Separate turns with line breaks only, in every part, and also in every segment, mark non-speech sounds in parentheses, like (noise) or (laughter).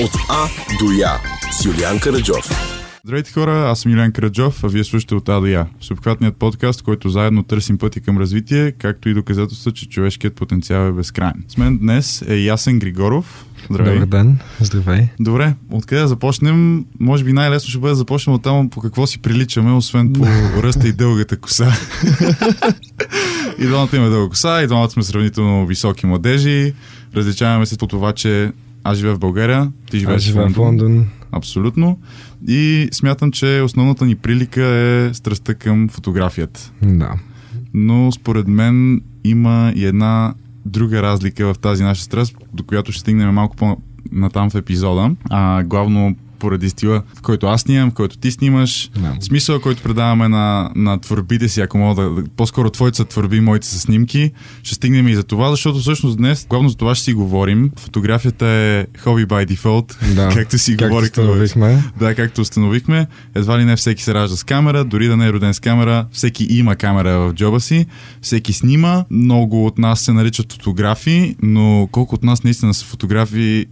От А до Я с Юлиан Караджов.
Здравейте хора, аз съм Юлиан Караджов, а вие слушате от А до Я. Всеобхватният подкаст, който заедно търсим пъти към развитие, както и доказателства, че човешкият потенциал е безкрайен. С мен днес е Ясен Григоров.
Здравей. Добър ден, здравей.
Добре, откъде да започнем? Може би най-лесно ще бъде да започнем от там по какво си приличаме, освен по (laughs) ръста и дългата коса. и двамата има дълга коса, и двамата сме сравнително високи младежи. Различаваме се по това, че аз живея в България, ти живееш
в Лондон. в Лондон.
Абсолютно. И смятам, че основната ни прилика е страстта към фотографията.
Да.
Но според мен има и една друга разлика в тази наша страст, до която ще стигнем малко по-натам в епизода. А, главно поради стила, в който аз снимам, в който ти снимаш, yeah. смисъла, който предаваме на, на творбите си, ако мога да, по-скоро твоите са творби, моите са снимки, ще стигнем и за това, защото всъщност днес, главно за това ще си говорим. Фотографията е hobby by default,
да. (laughs)
както си
както
говорихме.
Установихме.
Да, както установихме. Едва ли не всеки се ражда с камера, дори да не е роден с камера, всеки има камера в джоба си, всеки снима, много от нас се наричат фотографи, но колко от нас наистина са фотографи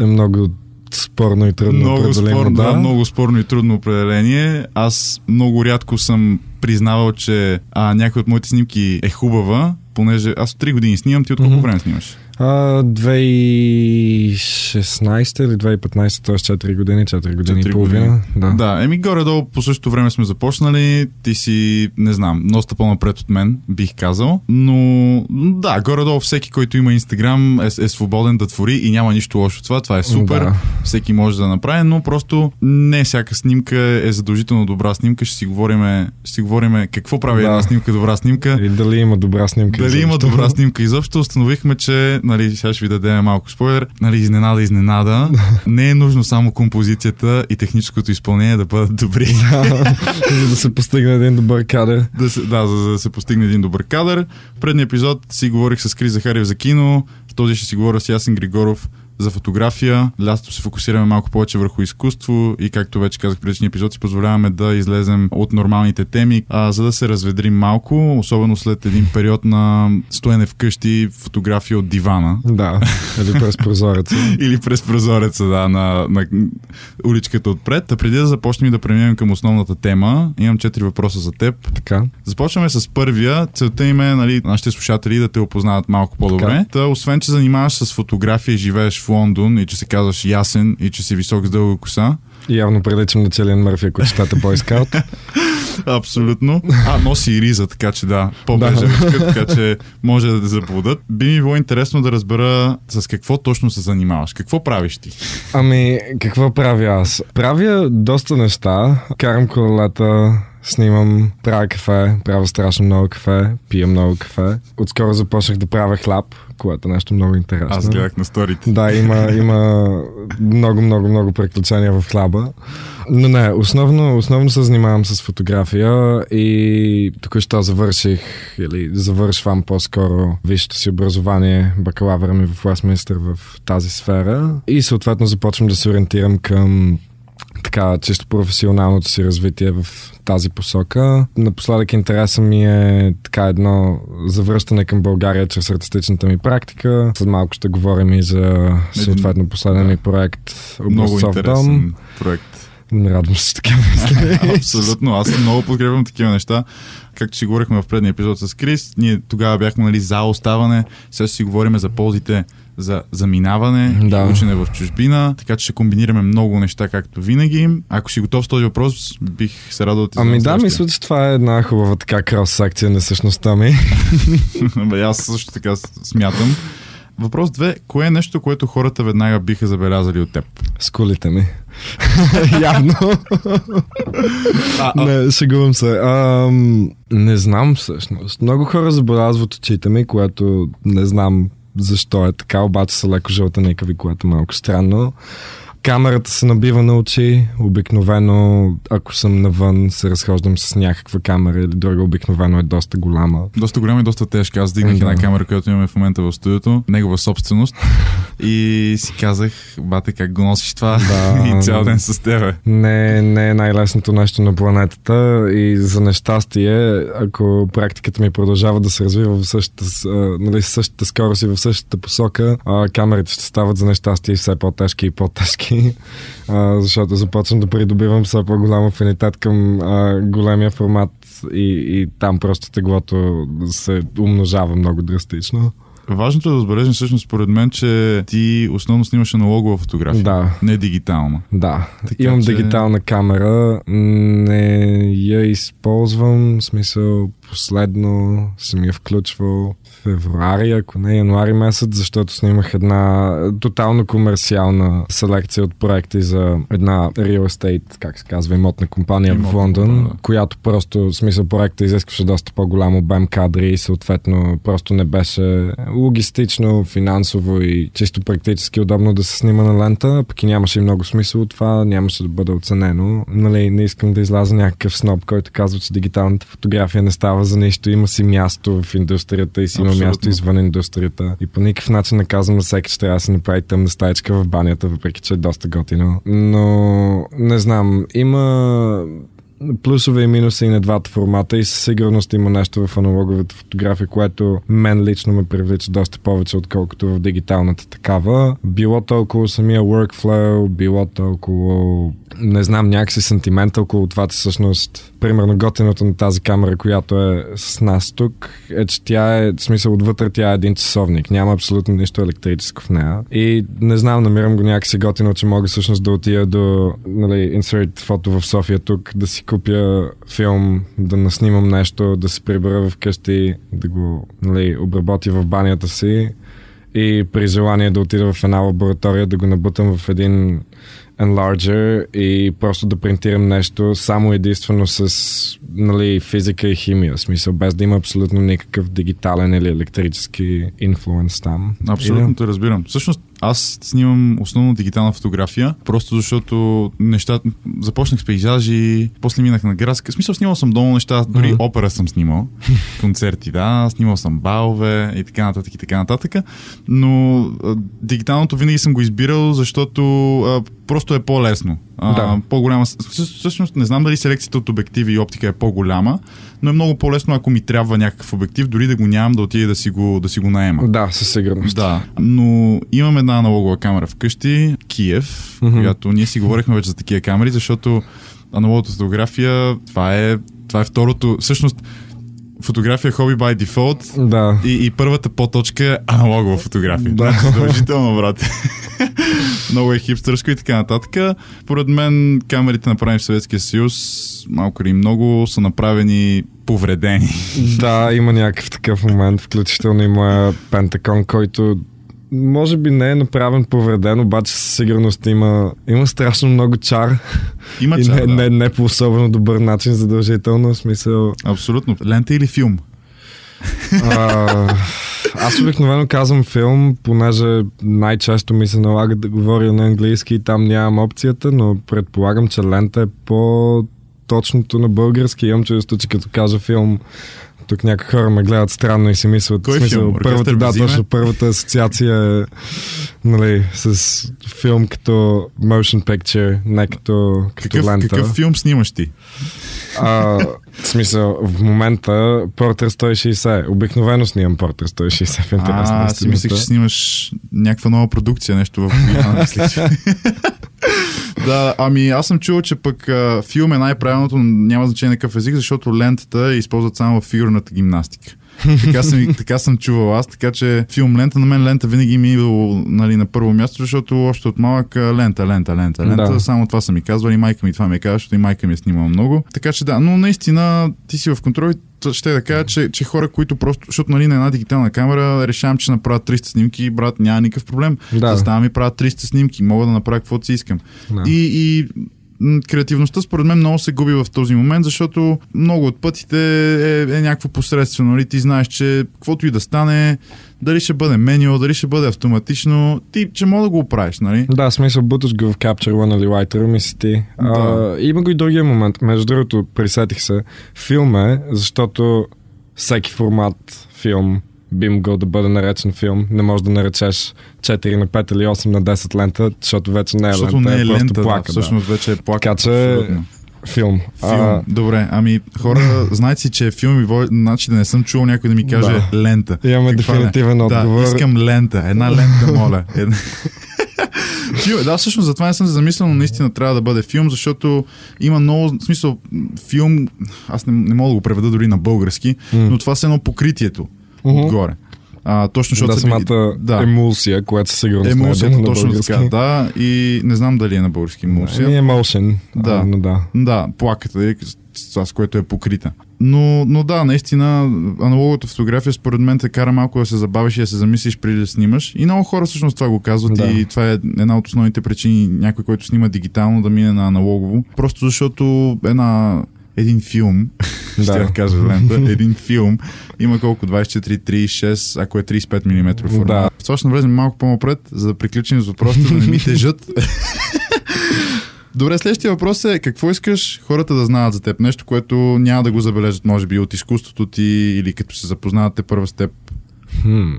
е много спорно и трудно
много спорно,
да.
да, много спорно и трудно определение. Аз много рядко съм признавал, че а, някой от моите снимки е хубава, понеже аз от 3 години снимам, ти от колко mm-hmm. време снимаш?
2016 или 2015, т.е. 4 години, 4 години 4 и половина.
Да. да, еми горе-долу по същото време сме започнали. Ти си, не знам, доста по-напред от мен, бих казал. Но да, горе-долу всеки, който има Инстаграм е, е свободен да твори и няма нищо лошо от това. Това е супер. Да. Всеки може да направи, но просто не всяка снимка е задължително добра снимка. Ще си говорим, ще си говорим какво прави да. една снимка добра снимка.
И дали има добра снимка.
Дали изобщо. има добра (laughs) снимка. Изобщо установихме, че нали, сега ще ви дадем малко спойлер, нали, изненада, изненада. (laughs) Не е нужно само композицията и техническото изпълнение да бъдат добри. (laughs)
за да се постигне един добър кадър.
Да, се, да, за да се постигне един добър кадър. В предния епизод си говорих с Крис Захариев за кино, в този ще си говоря с Ясен Григоров за фотография. Лятото се фокусираме малко повече върху изкуство и както вече казах в предишния епизод, си позволяваме да излезем от нормалните теми, а, за да се разведрим малко, особено след един период на стоене вкъщи, фотография от дивана.
Да, или през прозореца. (laughs)
или през прозореца, да, на, на уличката отпред. А преди да започнем да преминем към основната тема, имам четири въпроса за теб.
Така.
Започваме с първия. Целта им е нали, нашите слушатели да те опознават малко по-добре. Та, освен, че занимаваш с фотография и живееш в Лондон и че се казваш Ясен и че си висок с дълга коса.
Явно приличам на целият Мърфи, ако четата Scout. (laughs)
Абсолютно. А, носи и риза, така че да, по-бежа така че може да те заблудат. Би ми било интересно да разбера с какво точно се занимаваш. Какво правиш ти?
Ами, какво правя аз? Правя доста неща. Карам колелата, снимам, правя кафе, правя страшно много кафе, пия много кафе. Отскоро започнах да правя хляб, което е нещо много интересно.
Аз гледах на сторите.
Да, има, има много, много, много приключения в хляба. Но не, основно, основно се занимавам с фотография и току-що завърших или завършвам по-скоро висшето си образование, бакалавъра ми в Уестминстър в тази сфера и съответно започвам да се ориентирам към така чисто професионалното си развитие в тази посока. Напоследък интереса ми е така едно завръщане към България чрез артистичната ми практика. След малко ще говорим и за съответно последния ми проект
Много интересен проект.
Радвам се, така мисля. (laughs)
Абсолютно. Аз много подкрепям такива неща. Както си говорихме в предния епизод с Крис, ние тогава бяхме нали, за оставане. Сега си говорим за ползите за заминаване да. и учене в чужбина, така че ще комбинираме много неща, както винаги. Ако си готов с този въпрос, бих се радвал да ти
Ами да, мисля, че това е една хубава така крос-акция на същността ми. (laughs)
Бе, аз също така смятам. Въпрос две. Кое е нещо, което хората веднага биха забелязали от теб?
Скулите ми. (laughs) Явно. а... Не, шегувам се. А, не знам всъщност. Много хора забелязват очите ми, което не знам защо е така, обаче са леко жълтеникави, което е малко странно. Камерата се набива на очи. Обикновено, ако съм навън, се разхождам с някаква камера или друга. Обикновено е доста голяма.
Доста голяма и доста тежка. Аз дигнах
Да.
една камера, която имаме в момента в студиото, негова собственост. (laughs) и си казах, бате, как го носиш това
Да. (laughs)
и цял ден с тебе.
Не, не е най-лесното нещо на планетата и за нещастие, ако практиката ми продължава да се развива в същата, нали, същата скорост и в същата посока, камерите ще стават за нещастие все по-тежки и по-тежки, а, защото започвам да придобивам все по-голям афинитет към а, големия формат и, и там просто теглото се умножава много драстично.
Важното е да отбележим всъщност според мен, че ти основно снимаш аналогова фотография,
Да.
не дигитална.
Да,
Така
имам
че-
дигитална камера, не я използвам, в смисъл последно съм я включвал февруари, ако не януари месец, защото снимах една тотално комерциална селекция от проекти за една real estate, как се казва, имотна компания в
Имотна
Лондон,
да.
която просто, в смисъл проекта изискваше доста по-голям обем кадри и съответно просто не беше логистично, финансово и чисто практически удобно да се снима на лента, пък и нямаше и много смисъл от това, нямаше да бъде оценено. Нали, не искам да изляза някакъв сноб, който казва, че дигиталната фотография не става за нищо, има си място в индустрията и си има
Абсолютно.
място извън индустрията. И по никакъв начин не казвам на всеки, че трябва да се направи тъмна стаечка в банята, въпреки че е доста готино. Но не знам, има плюсове и минуси и на двата формата и със сигурност има нещо в аналоговата фотография, което мен лично ме привлича доста повече, отколкото в дигиталната такава. Било толкова самия workflow, било толкова не знам, някакси сантимент около това, че всъщност, примерно готиното на тази камера, която е с нас тук, е, че тя е, в смисъл отвътре тя е един часовник. Няма абсолютно нищо електрическо в нея. И не знам, намирам го някакси готино, че мога всъщност да отида до, нали, insert фото в София тук, да си купя филм, да наснимам нещо, да се прибера вкъщи, да го, нали, обработя в банята си и при желание да отида в една лаборатория, да го набутам в един enlarger и просто да принтирам нещо само единствено с нали, физика и химия. В смисъл, без да има абсолютно никакъв дигитален или електрически инфлуенс там.
Абсолютно те разбирам. Всъщност, аз снимам основно дигитална фотография, просто защото нещата... Започнах с пейзажи, после минах на градска. В смисъл, снимал съм долу неща, дори
Мгм.
опера съм снимал, (laughs) концерти, да, снимал съм балове и така нататък и така нататък. Но а, дигиталното винаги съм го избирал, защото а, просто е по-лесно. А,
Да.
По-голяма... всъщ- Всъщност, не знам дали селекцията от обективи и оптика е по-голяма, но е много по-лесно, ако ми трябва някакъв обектив, дори да го нямам, да отида да си го, да си го наема.
Да, със сигурност.
Да, но имам една аналогова камера вкъщи, Киев,
Мгм.
която ние си говорихме вече за такива камери, защото аналоговата фотография, това е, това е второто, всъщност фотография хоби by default
Да.
и, и първата подточка е аналогова фотография.
Да.
Значи задължително, брат. (laughs) Много е хипстърско и така нататък. Поред мен камерите направени в Съветския съюз, малко или много, са направени повредени.
Да, има някакъв такъв момент, включително и моя Пентакон, който може би не е направен повреден, обаче със сигурност има, има страшно много чар.
Има
и
чар,
не,
да.
не, не по особено добър начин, задължително. В смисъл,
Абсолютно. Лента или филм?
А, аз обикновено казвам филм, понеже най-често ми се налага да говоря на английски и там нямам опцията, но предполагам, че лента е по точното на български. Имам чувство, че като кажа филм, тук някои хора ме гледат странно и си мислят.
Кой
смисъл,
филм?
Първата, да, точно първата асоциация е нали, с филм като motion picture, не като, като
Какъв,
лента.
какъв филм снимаш ти?
А, в смисъл, в момента Портер 160. Обикновено снимам Портер 160 в интерес
А, си мислех, че снимаш някаква нова продукция, нещо в (laughs) Да, ами аз съм чувал, че пък а, филм е най-правилното, но няма значение на какъв език, защото лентата използват само в фигурната гимнастика. Така, съм, така съм чувал аз, така че филм лента, на мен лента винаги ми е идвало нали, на първо място, защото още от малък лента, лента, лента, лента,
Да.
само това са ми казвали, майка ми това ми казва, защото и майка ми е снимала много. Така че да, но наистина ти си в контрол и ще да кажа, че, че хора, които просто, защото нали, на една дигитална камера решавам, че направят 300 снимки, брат, няма никакъв проблем.
Да.
Заставам и правя 300 снимки, мога да направя каквото си искам.
Да.
И, и креативността според мен много се губи в този момент, защото много от пътите е, е някакво посредствено. Нали? Ти знаеш, че каквото и да стане, дали ще бъде меню, дали ще бъде автоматично, ти ще мога да го оправиш, нали?
Да, смисъл, буташ го в Capture One или Lightroom и си ти.
Да.
А, има го и другия момент. Между другото, присетих се. Филм е, защото всеки формат филм би могъл да бъде наречен филм. Не можеш да наречеш 4 на 5 или 8 на 10 лента, защото вече не е
Защото
лента,
не е
просто
лента,
плака.
да, всъщност вече е плака.
Така че-
абсолютно.
Филм.
Филм.
А,
Добре, ами хора, (laughs) знаете си, че е филм и води, значи да не съм чувал някой да ми каже
Да.
лента.
Имаме
Каква е?
дефинитивен отговор.
Да, искам лента. Една (laughs) лента, моля. Една... (laughs) Филм, да, всъщност затова не съм се замислял, но наистина трябва да бъде филм, защото има много, смисъл, филм, аз не, не мога да го преведа дори на български,
М.
но това е едно покритието
Мгм.
отгоре. А, точно защото
да, самата
да.
емулсия, която със сигурност не е
Емулсията,
на
точно
български.
така, да, и не знам дали е на български емулсия.
Еми emotion.
Да.
А, но да.
Да, плаката, е, с, с което е покрита. Но, но да, наистина, аналоговата фотография според мен те кара малко да се забавиш и да се замислиш преди да снимаш. И много хора всъщност това го казват
Да.
и това е една от основните причини някой, който снима дигитално да мине на аналогово. Просто защото една един филм, ще
Да.
я кажа лента, един филм има колко 24, 36, ако е 35 мм формат.
Да.
Това ще навлезем малко по-напред, за да приключим с въпросите, да не ми тежат. Добре, следващия въпрос е какво искаш хората да знаят за теб? Нещо, което няма да го забележат, може би, от изкуството ти или като се запознават те първа с теб.
Хм.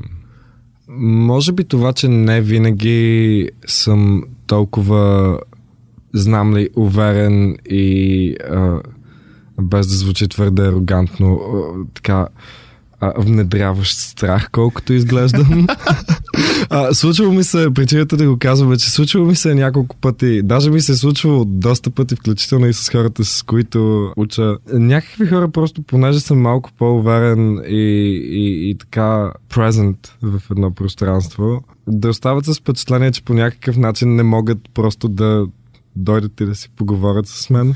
Може би това, че не винаги съм толкова, знам ли, уверен и а, без да звучи твърде арогантно, така внедряващ страх, колкото изглеждам. (laughs) а, случвало ми се, причината да го казвам е, че случвало ми се няколко пъти, даже ми се е случвало доста пъти, включително и с хората, с които уча. Някакви хора просто, понеже съм малко по-уверен и, и, и така present в едно пространство, да остават с впечатление, че по някакъв начин не могат просто да дойдат и да си поговорят с мен.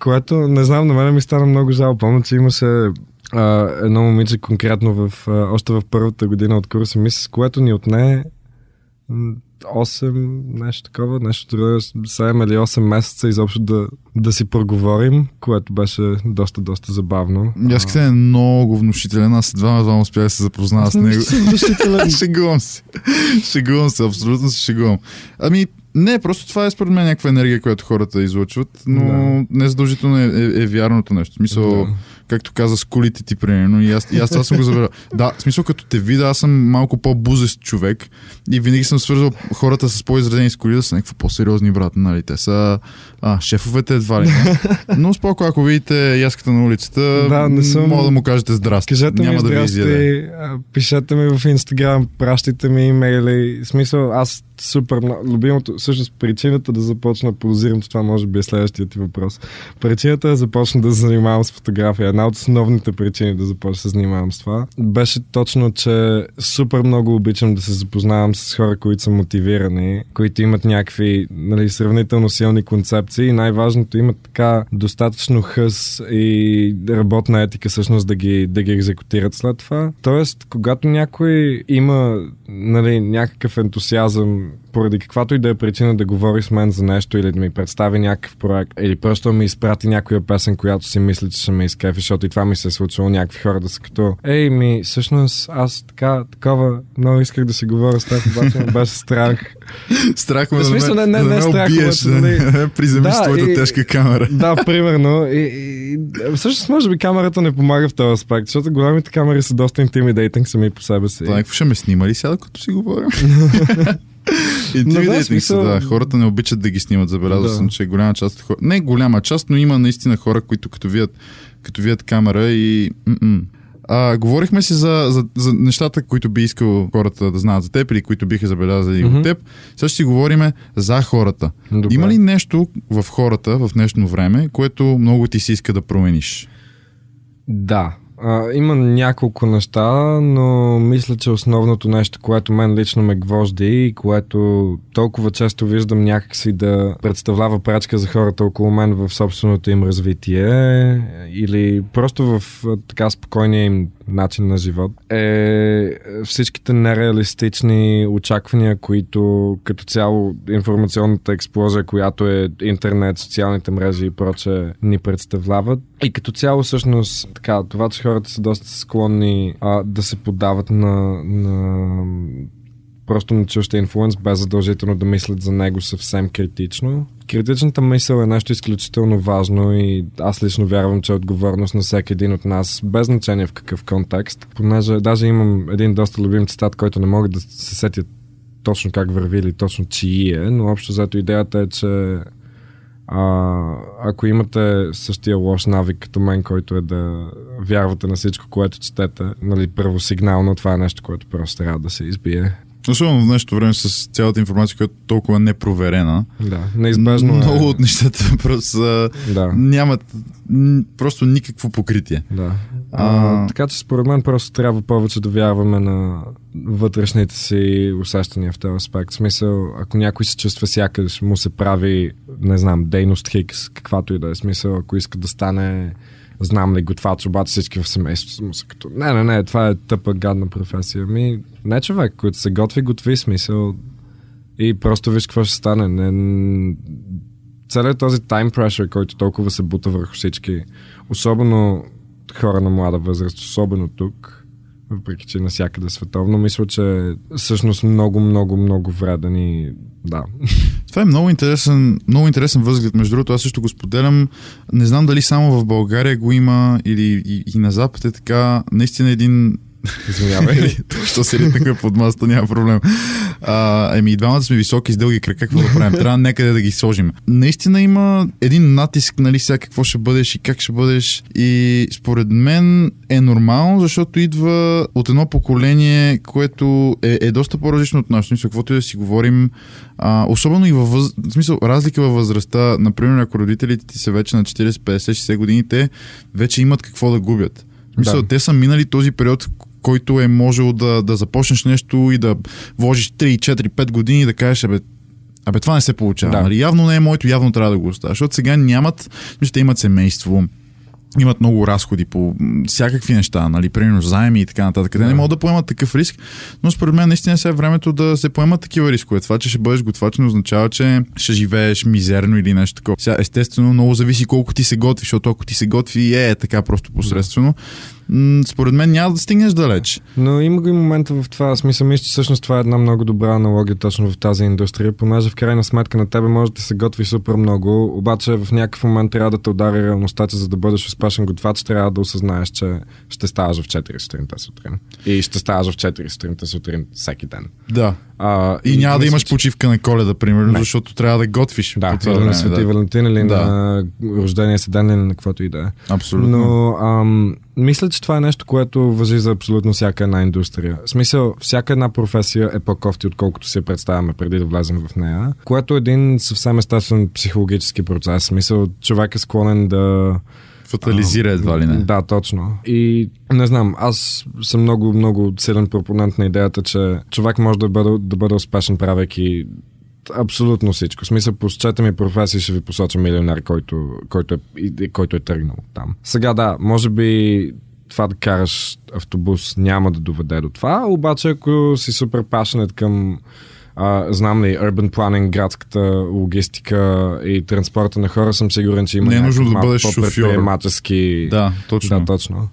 Което, не знам, на мен ми стана много жал. Помня, че имаше а, едно момиче конкретно в, а, още в първата година от курса ми, с което ни отне м, 8, нещо такова, нещо друго, 7 или 8 месеца изобщо да, да си проговорим, което беше доста, доста забавно.
Яската е много внушителен, аз едва едва успях да се запозная с него. (laughs) шегувам се. шегувам се, абсолютно се шегувам. Ами, не, просто това е според мен някаква енергия, която хората излъчват, но
Да.
не задължително е, е, е вярното нещо. В Смисъл,
Да.
както каза с колите ти, примерно, и аз, и аз това съм го забелязал. Да, в смисъл, като те видя, аз съм малко по-бузест човек и винаги съм свързвал хората с по-изразени с коли да са някакво по-сериозни брат, нали? Те са а, шефовете едва ли. не. Но споко, ако видите яската на улицата,
Да, не съм-
мога да му кажете здрасти.
Кажете
Няма
ми
да ви
здрасти,
изяде.
а, пишете ми в Инстаграм, пращайте ми имейли. В смисъл, аз супер любимото, всъщност причината да започна, подозирам, че това може би е следващия ти въпрос. Причината да започна да занимавам с фотография, една от основните причини да започна да занимавам с това, беше точно, че супер много обичам да се запознавам с хора, които са мотивирани, които имат някакви нали, сравнително силни концепции и най-важното имат така достатъчно хъс и работна етика всъщност да ги, да ги екзекутират след това. Тоест, когато някой има нали, някакъв ентусиазъм поради каквато и да е причина да говори с мен за нещо или да ми представи някакъв проект или просто да ми изпрати някоя песен, която си мисли, че ще ме изкефи, защото и това ми се е случило някакви хора да са като Ей ми, всъщност аз така, такова, много исках да си говоря с теб, обаче ме беше страх. (laughs)
Страх ме да
смисъл, не- не-
да
не
ме
страх,
убиеш, да
нали? (laughs)
не приземиш
Да,
твоята
и-
тежка камера.
да, (laughs) примерно. И, и, всъщност, може би камерата не помага в този аспект, защото големите камери са доста intimidating сами по себе си.
Това някакво ще ме снима ли сега, като си говорим?
Но да, смисъл-
да. Хората не обичат да ги снимат. Забелязал
Да.
съм, че голяма част от хора... Не голяма част, но има наистина хора, които като видят, като видят камера и... м-м. А, говорихме си за, за, за нещата, които би искал хората да знаят за теб или които биха забелязали
Мгм.
от теб. Сега ще си говориме за хората.
Добре.
Има ли нещо в хората в днешно време, което много ти се иска да промениш?
Да. А, има няколко неща, но мисля, че основното нещо, което мен лично ме гвожди и което толкова често виждам някакси да представлява прачка за хората около мен в собственото им развитие или просто в така спокойния им начин на живот, е всичките нереалистични очаквания, които като цяло информационната експлозия, която е интернет, социалните мрежи и проче, ни представляват. И като цяло всъщност така, това, че хората са доста склонни а, да се подават на, на просто на чущия инфлуенс, без задължително да мислят за него съвсем критично. Критичната мисъл е нещо изключително важно и аз лично вярвам, че е отговорност на всеки един от нас, без значение в какъв контекст. Понеже даже имам един доста любим цитат, който не мога да се сетя точно как върви или точно чии е, но общо зато идеята е, че а, ако имате същия лош навик като мен, който е да вярвате на всичко, което четете, нали, първосигнално, това е нещо, което просто трябва да се избие.
Особено в днешното време с цялата информация, която е толкова непроверена.
Да, неизбежно
Много
е.
от нещата (laughs) просто
да.
нямат просто никакво покритие.
Да. А, така че според мен просто трябва повече да вярваме на вътрешните си усещания в този аспект. В смисъл, ако някой се чувства сякаш му се прави, не знам, дейност хикс, каквато и да е смисъл, ако иска да стане знам ли готвач, обаче всички в семейството му са като не, не, не, това е тъпа, гадна професия. Ми, не човек, който се готви, готви смисъл и просто виж какво ще стане. Не, целият този time pressure, който толкова се бута върху всички, особено хора на млада възраст, особено тук, въпреки че навсякъде световно, мисля, че всъщност много, много, много вреден и да. (laughs)
Това е много интересен, много интересен възглед. Между другото, аз също го споделям. Не знам дали само в България го има или и, и на Запад е така. Наистина един
Извинявай. (laughs)
Що се ритнахме под масата, няма проблем. А, еми, и двамата сме високи с дълги крака, какво да правим? Трябва някъде да ги сложим. Наистина има един натиск, нали, сега какво ще бъдеш и как ще бъдеш. И според мен е нормално, защото идва от едно поколение, което е, е доста по-различно от нашето. Смисъл, каквото и да си говорим, а, особено и във въз... в смисъл, разлика във възрастта, например, ако родителите ти са вече на 40, 50, 60 години, те вече имат какво да губят. Мисля, да. те са минали този период, който е можел да, да започнеш нещо и да вложиш 3, 4, 5 години и да кажеш, абе, абе това не се получава. Да. Нали? Явно не е моето, явно трябва да го оставя. Защото сега нямат, те имат семейство, имат много разходи по всякакви неща, нали, примерно заеми и така нататък. Те да. не могат да поемат такъв риск, но според мен наистина сега е времето да се поемат такива рискове. Това, че ще бъдеш готвач, не означава, че ще живееш мизерно или нещо такова. Сега, естествено, много зависи колко ти се готви, защото ако ти се готви е, е така просто посредствено, според мен няма да стигнеш далеч.
Но има го и момента в това. Аз мисля, мисля, че всъщност това е една много добра аналогия точно в тази индустрия, понеже в крайна сметка на тебе може да се готви супер много, обаче в някакъв момент трябва да те удари реалността, че за да бъдеш успешен готвач, трябва да осъзнаеш, че ще ставаш в 4 сутринта сутрин. И ще ставаш в 4 сутринта сутрин всеки ден.
Да.
А,
и, и няма да имаш почивка на коледа, примерно, не. защото трябва да готвиш.
Да,
това
или
време,
на Свети
да.
Валентин, или
Да.
на рождения си ден, или на каквото и да е.
Абсолютно.
Но ам, мисля, че това е нещо, което въжи за абсолютно всяка една индустрия. В смисъл, всяка една професия е по-кофти, отколкото си представяме преди да влезем в нея, което е един съвсем естествен психологически процес. В смисъл, човек е склонен да
Фатализира едва ли не.
да, точно. И не знам, аз съм много, много силен пропонент на идеята, че човек може да бъде, да бъде успешен, правейки абсолютно всичко. В смисъл, посочете ми професия, ще ви посоча милионер, който, който, е, който е тръгнал там. Сега да, може би това да караш автобус няма да доведе до това, обаче ако си супер пашнет към а, знам ли, urban planning, градската логистика и транспорта на хора, съм сигурен, че има
Не е нужно да бъдеш шофьор. Да, точно.
да, точно.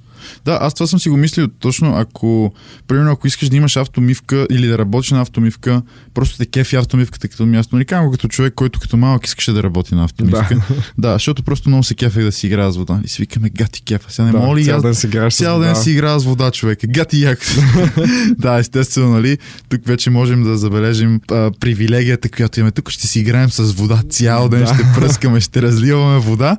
Да, аз това съм си го мислил точно, ако, примерно, ако искаш да имаш автомивка или да работиш на автомивка, просто те кефи автомивката като място. Не казвам го като човек, който като малък искаше да работи на автомивка. Да, (laughs) да защото просто много се кефех да си играя с вода. И си викаме, гати кефа. Сега не
Да,
мога ли
цял ден си играеш
цял ден си играя с вода, човек. Гати як. (laughs) да, естествено, нали? Тук вече можем да забележим а, привилегията, която имаме. Тук ще си играем с вода цял ден,
Да.
ще пръскаме, ще разливаме вода.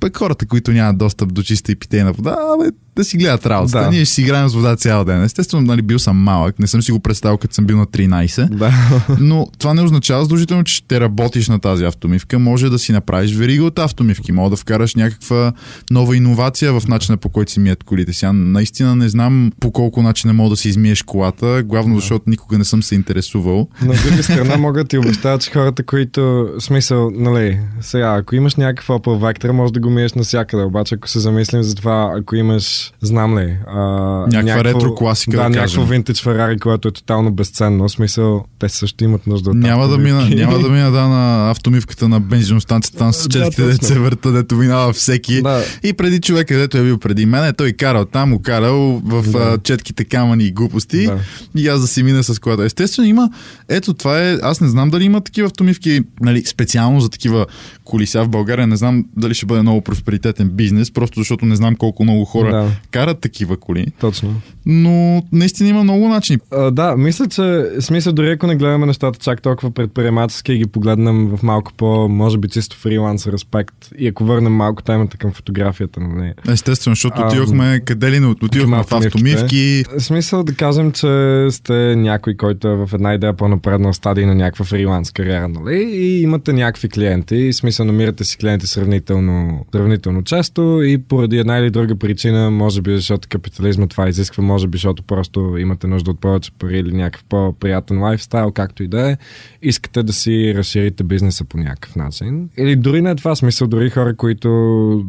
Пък хората, които нямат достъп до чиста и питейна вода, бе, да си гледат работата.
Да.
Ние ще си играем с вода цял ден. Естествено, нали, бил съм малък, не съм си го представил, като съм бил на 13.
Да.
Но това не означава задължително, че ще работиш на тази автомивка. Може да си направиш верига от автомивки. Може да вкараш някаква нова иновация в начина по който си мият колите. Сега наистина не знам по колко начина мога да си измиеш колата, главно защото никога не съм се интересувал.
От друга страна (laughs) мога да ти обещая, че хората, които, смисъл, нали, сега, ако имаш някакъв Opel Vectra, може да го миеш навсякъде, обаче ако се замислим за това, ако имаш знам ли. А,
някаква ретро класика,
да,
да
някаква винтидж Ферари, което е тотално безценно. В смисъл, те също имат нужда от
няма да, мина, няма да мина да, на автомивката на бензиностанцията, там с четките, да, се върта, дето минава всеки. Да. И преди човек, където е бил преди мен, той карал там, му карал в да. четките камъни и глупости. Да. И аз да си мина с колата. Естествено има, ето това е, аз не знам дали има такива автомивки, нали, специално за такива колеса в България. Не знам дали ще бъде много просперитетен бизнес, просто защото не знам колко много хора да. Карат такива коли.
Точно.
Но наистина има много начини.
А, да, мисля, че смисъл дори ако не гледаме нещата чак толкова предприемачески и ги погледнем в малко по, може би чисто фриланс респект и ако върнем малко темата към фотографията. Нали.
Естествено, защото отидохме къде ли не отидохме в автомивки.
Смисъл да кажем, че сте някой, който е в една идея по-напреднал стадия на някаква фриланс кариера, нали? И имате някакви клиенти, и смисъл намирате си клиенти сравнително, сравнително често и поради една или друга причина, може би защото капитализма това изисква, може би защото просто имате нужда от повече пари или някакъв по-приятен лайфстайл, както и да е, искате да си разширите бизнеса по някакъв начин. Или дори не е това смисъл, дори хора, които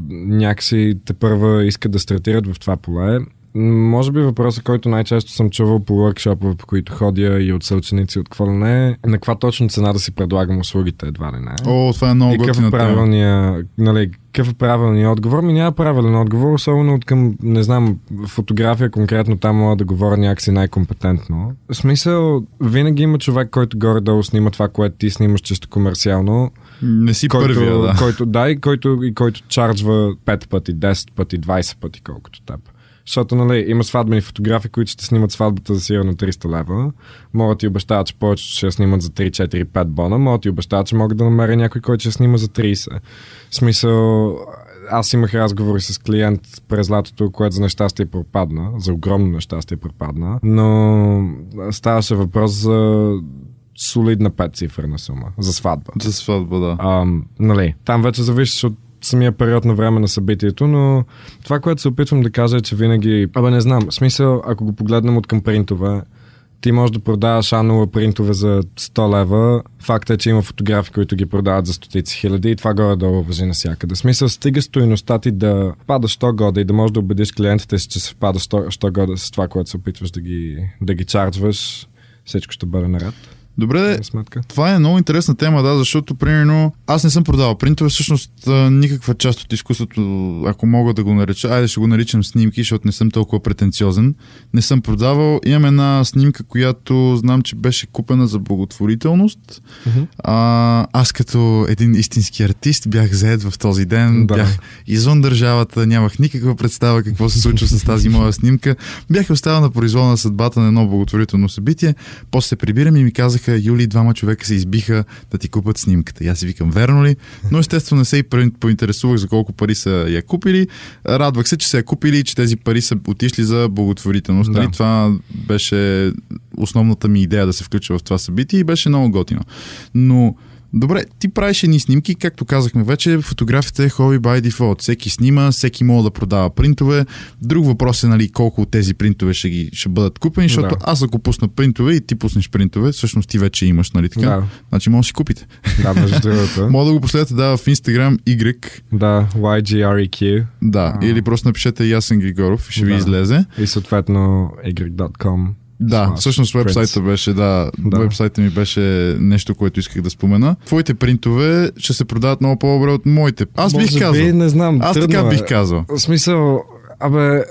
някакси те първа искат да стартират в това поле, може би въпросът, който най-често съм чувал по workshop по които ходя и от съученици, от какво не, е на каква точно цена да си предлагам услугите, едва ли не.
О, това е много
готина е правилния, нали, какъв е правилният отговор? Ми няма правилен отговор, особено от към, не знам, фотография конкретно там мога да говоря някакси най-компетентно. В смисъл, винаги има човек, който горе-долу снима това, което ти снимаш чисто комерциално.
Не си който, първия, да.
Който, да, и който, и който чарджва 5 пъти, 10 пъти, 20 пъти, колкото теб. Защото нали, има сватбени фотографии, които ще снимат сватбата за сигурно 300 лева. Могат ти обещават, че повечето ще снимат за 3, 4, 5 бона. Могат ти обещават, че могат да намеря някой, който ще снима за 30. В смисъл, аз имах разговори с клиент през лятото, което за нещастие пропадна, за огромно нещастие пропадна, но ставаше въпрос за солидна 5 цифрена сума за сватба.
За сватба, да.
А, нали, там вече зависиш от самия период на време на събитието, но това, което се опитвам да кажа е, че винаги, абе не знам, смисъл, ако го погледнем от към принтове, ти можеш да продаваш анула принтове за 100 лева. Факт е, че има фотографи, които ги продават за стотици хиляди и това горе-долу въжи навсякъде. Смисъл, стига стоиността ти да пада 100 года и да можеш да убедиш клиентите си, че се впада 100, 100 года с това, което се опитваш да ги, да ги чарджваш, всичко ще бъде наред.
Добре, това е много интересна тема, да, защото, примерно, аз не съм продавал принтове, всъщност никаква част от изкуството, ако мога да го нареча, айде ще го наричам снимки, защото не съм толкова претенциозен, не съм продавал. Имам една снимка, която знам, че беше купена за благотворителност. Uh-huh. А, аз като един истински артист бях заед в този ден, да. бях извън държавата, нямах никаква представа какво се случва с тази моя снимка. Бях оставил на произвол на съдбата на едно благотворително събитие, после се прибирам и ми казаха, казаха, Юли, двама човека се избиха да ти купат снимката. И аз си викам, верно ли? Но естествено не се и поинтересувах за колко пари са я купили. Радвах се, че са я купили и че тези пари са отишли за благотворителност. Да. Нали? Това беше основната ми идея да се включа в това събитие и беше много готино. Но Добре, ти правиш едни снимки, както казахме вече, фотографията е hobby by default. Всеки снима, всеки може да продава принтове. Друг въпрос е нали, колко от тези принтове ще, ги, ще бъдат купени, защото да. аз ако пусна принтове и ти пуснеш принтове, всъщност ти вече имаш, нали така? Да. Значи може да си купите.
Да, между (laughs) другото.
Мога да го последвате да, в Instagram Y.
Да, YGREQ.
Да, а. или просто напишете Ясен Григоров ще да. ви излезе.
И съответно y.com
да, всъщност вебсайта беше, да, да, вебсайта ми беше нещо, което исках да спомена. Твоите принтове ще се продават много по-добре от моите. Аз Може бих казал. Би,
не знам.
Аз така е. бих казал.
В смисъл, абе,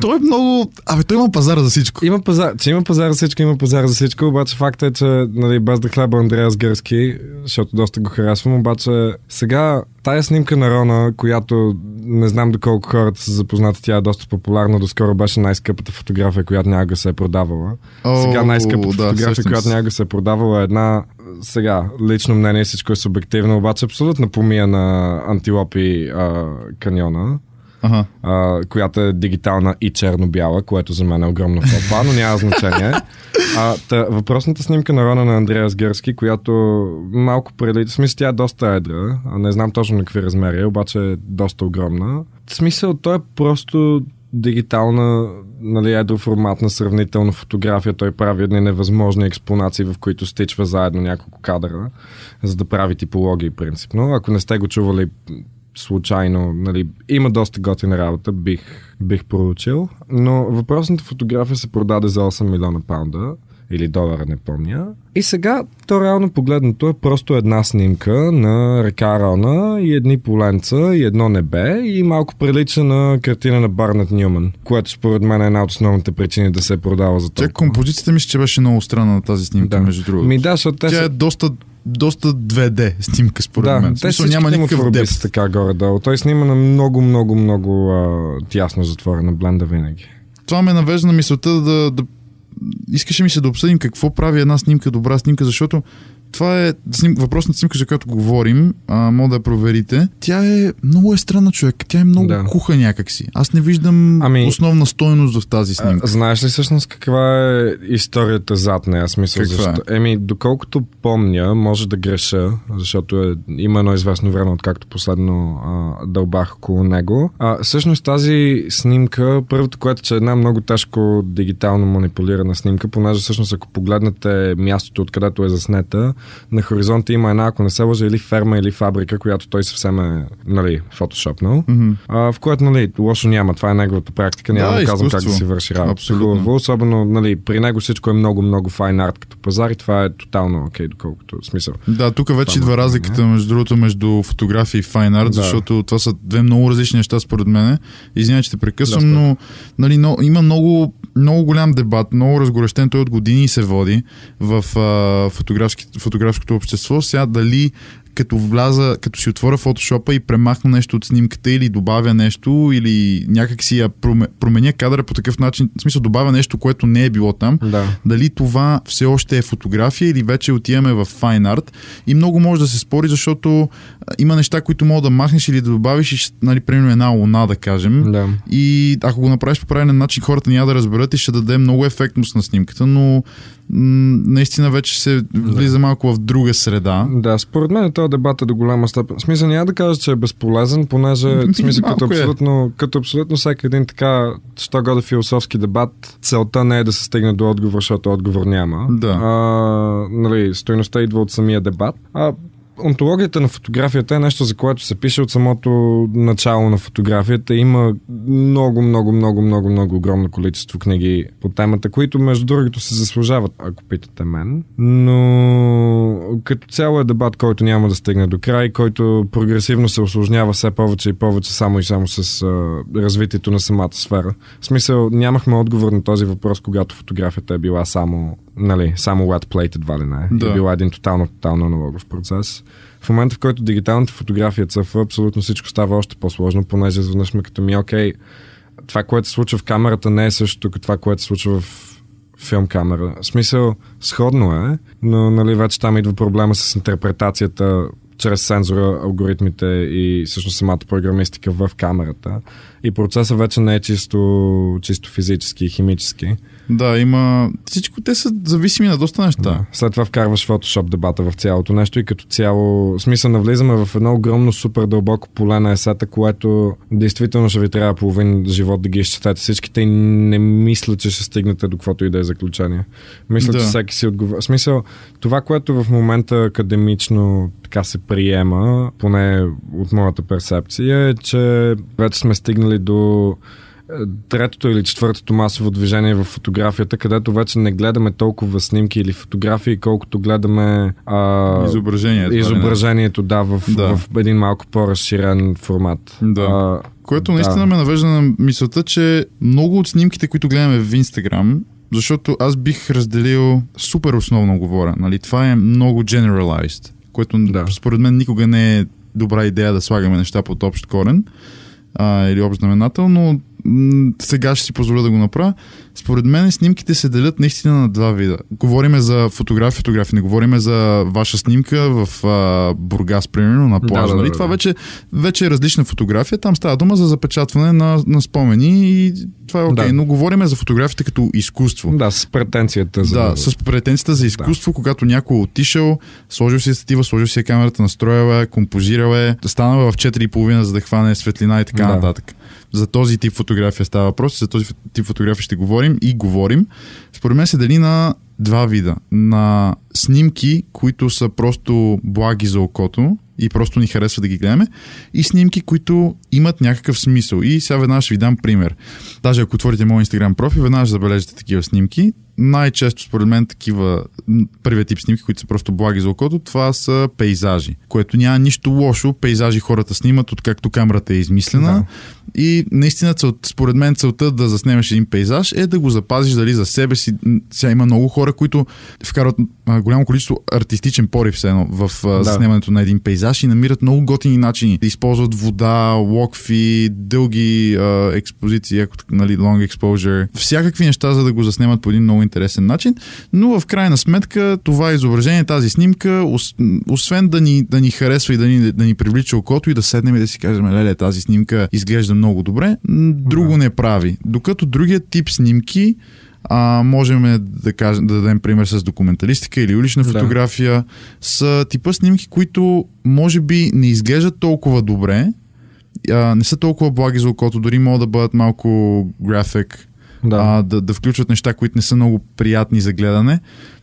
той е много... Абе, той има пазар за всичко.
Има пазар, че има пазар за всичко, има пазар за всичко, обаче факт е, че нали, без да хлеба Андреас Гърски, защото доста го харесвам, обаче сега тая снимка на Рона, която не знам доколко хората са запознати, тя е доста популярна, доскоро беше най-скъпата фотография, която някога се е продавала. О, сега най-скъпата да, фотография, която някога се е продавала е една сега, лично мнение, всичко е субективно, обаче абсолютно помия на антилопи а, каньона
ага.
а, която е дигитална и черно-бяла, което за мен е огромно фопа, но няма значение. А, та, въпросната снимка на Рона на Андреас Герски, която малко преди, в смисъл тя е доста едра, а не знам точно на какви размери, обаче е доста огромна. В смисъл, той е просто дигитална, нали, едроформатна сравнителна фотография. Той прави едни невъзможни експонации, в които стичва заедно няколко кадъра, за да прави типологии принципно. Ако не сте го чували, случайно, нали, има доста готина работа, бих, бих проучил, но въпросната фотография се продаде за 8 милиона паунда или долара, не помня. И сега, то реално погледнато е просто една снимка на река Рона и едни поленца и едно небе и малко прилича на картина на Барнет Нюман, което според мен е една от основните причини да се е продава за
толкова. Тя композицията ми че беше много странна на тази снимка,
да.
между другото.
Ми да, защото
Тя
са...
е доста доста 2D снимка, според
да,
мен.
Те
Смисъл, няма никакъв деп.
са така горе-долу. Той снима на много, много, много а, тясно затворена бленда винаги.
Това ме навежда на мисълта да, да искаше ми се да обсъдим какво прави една снимка добра снимка, защото това е сним, въпросната снимка, за която говорим, а, мога да я проверите. Тя е много е странна човек. Тя е много да. куха някакси. Аз не виждам ами, основна стойност в тази снимка.
А, знаеш ли всъщност каква е историята зад нея? Смисъл,
каква
защо?
Е?
Еми, доколкото помня, може да греша, защото е, има едно известно време, откакто последно а, дълбах около него. А, всъщност тази снимка, първото, което е, че е една много тежко дигитално манипулирана снимка, понеже всъщност ако погледнете мястото, откъдето е заснета, на хоризонта има една, ако не се лъжа, или ферма, или фабрика, която той съвсем е, нали, фотошопнал,
mm-hmm.
а, в което, нали, лошо няма. Това е неговата практика. Няма да, да казвам как да си върши работа.
Абсолютно.
Особено, нали, при него всичко е много, много файн арт като пазар и това е тотално окей, okay, доколкото смисъл.
Да, тук вече идва разликата, между другото, между фотография и файн арт, да. защото това са две много различни неща, според мен. Извинявай, че те прекъсвам, да, но, нали, но има много, много голям дебат, много разгорещен, той от години се води в а, фотографското общество. Сега дали като вляза, като си отворя фотошопа и премахна нещо от снимката или добавя нещо или някак си я променя кадъра по такъв начин, в смисъл добавя нещо, което не е било там,
да.
дали това все още е фотография или вече отиваме в fine art и много може да се спори, защото има неща, които мога да махнеш или да добавиш, и, нали, примерно една луна, да кажем.
Да.
И ако го направиш по правилен начин, хората няма да разберат и ще даде много ефектност на снимката, но наистина вече се влиза да. малко в друга среда.
Да, според мен този дебат е до голяма степен. Смисъл няма да кажа, че е безполезен, понеже смисъл, като, (laughs) е. абсолютно, като абсолютно всеки един така, що года философски дебат, целта не е да се стигне до отговор, защото отговор няма.
Да.
А, нали, стоеността идва от самия дебат. А онтологията на фотографията е нещо, за което се пише от самото начало на фотографията. Има много, много, много, много, много огромно количество книги по темата, които между другото се заслужават, ако питате мен. Но като цяло е дебат, който няма да стигне до край, който прогресивно се осложнява все повече и повече само и само с а, развитието на самата сфера. В смисъл, нямахме отговор на този въпрос, когато фотографията е била само нали, само wet plate едва ли не. Да. Е била един тотално, тотално аналогов процес. В момента, в който дигиталната фотография цъфва, абсолютно всичко става още по-сложно, понеже изведнъж сме като ми, окей, това, което се случва в камерата, не е същото като това, което се случва в филм камера. В смисъл, сходно е, но нали, вече там идва проблема с интерпретацията чрез сензора, алгоритмите и всъщност самата програмистика в камерата. И процесът вече не е чисто, чисто физически и химически.
Да, има... Всичко те са зависими на доста неща. Да.
След това вкарваш фотошоп дебата в цялото нещо и като цяло... Смисъл навлизаме в едно огромно супер дълбоко поле на есета, което действително ще ви трябва половин живот да ги изчетете всичките и не мисля, че ще стигнете до каквото и да е заключение. Мисля, да. че всеки си отговаря. Смисъл, това, което в момента академично така се приема, поне от моята перцепция, е, че вече сме стигнали до третото или четвъртото масово движение в фотографията, където вече не гледаме толкова снимки или фотографии, колкото гледаме
а, изображението.
Изображението, да, в, да. в един малко по-разширен формат.
Да. А, Което наистина да. ме навежда на мисълта, че много от снимките, които гледаме в Инстаграм, защото аз бих разделил супер основно говоря. Нали? Това е много generalized, което да. според мен никога не е добра идея да слагаме неща под общ корен а, или общ знаменател, но сега ще си позволя да го направя. Според мен снимките се делят наистина на два вида. Говориме за фотография, фотография, не говориме за ваша снимка в а, Бургас, примерно, на плажа. Да, да, нали? да, Това вече, вече е различна фотография. Там става дума за запечатване на, на спомени и това е окей. Okay. Да. Но говориме за фотографията като изкуство.
Да, с претенцията
за... Да, с претенцията за изкуство, да. когато някой е отишъл, сложил си статива, сложил си камерата, настроял е, композирал е, станал в 4,5 за да хване светлина и така да. нататък за този тип фотография става въпрос, за този тип фотография ще говорим и говорим. Според мен се дели на два вида. На снимки, които са просто благи за окото, и просто ни харесва да ги гледаме, и снимки, които имат някакъв смисъл. И сега веднага ще ви дам пример. Даже ако отворите моят Instagram профил, веднага ще забележите такива снимки най-често според мен такива първият тип снимки, които са просто благи за окото, това са пейзажи, което няма нищо лошо. Пейзажи хората снимат, откакто камерата е измислена. Да. И наистина, цел, според мен, целта да заснемеш един пейзаж е да го запазиш дали за себе си. Сега има много хора, които вкарват голямо количество артистичен порив все едно в да. заснемането на един пейзаж и намират много готини начини да използват вода, локви, дълги а, експозиции, нали, long exposure, всякакви неща, за да го заснемат по един много интересен начин, но в крайна сметка това изображение, тази снимка, освен да ни, да ни харесва и да ни, да ни привлича окото и да седнем и да си кажем, леле, тази снимка изглежда много добре, друго не прави. Докато другият тип снимки, а, можем да, кажем, да дадем пример с документалистика или улична да. фотография, са типа снимки, които може би не изглеждат толкова добре, а, не са толкова благи за окото, дори могат да бъдат малко график, да. А, да, да включват неща, които не са много приятни за гледане,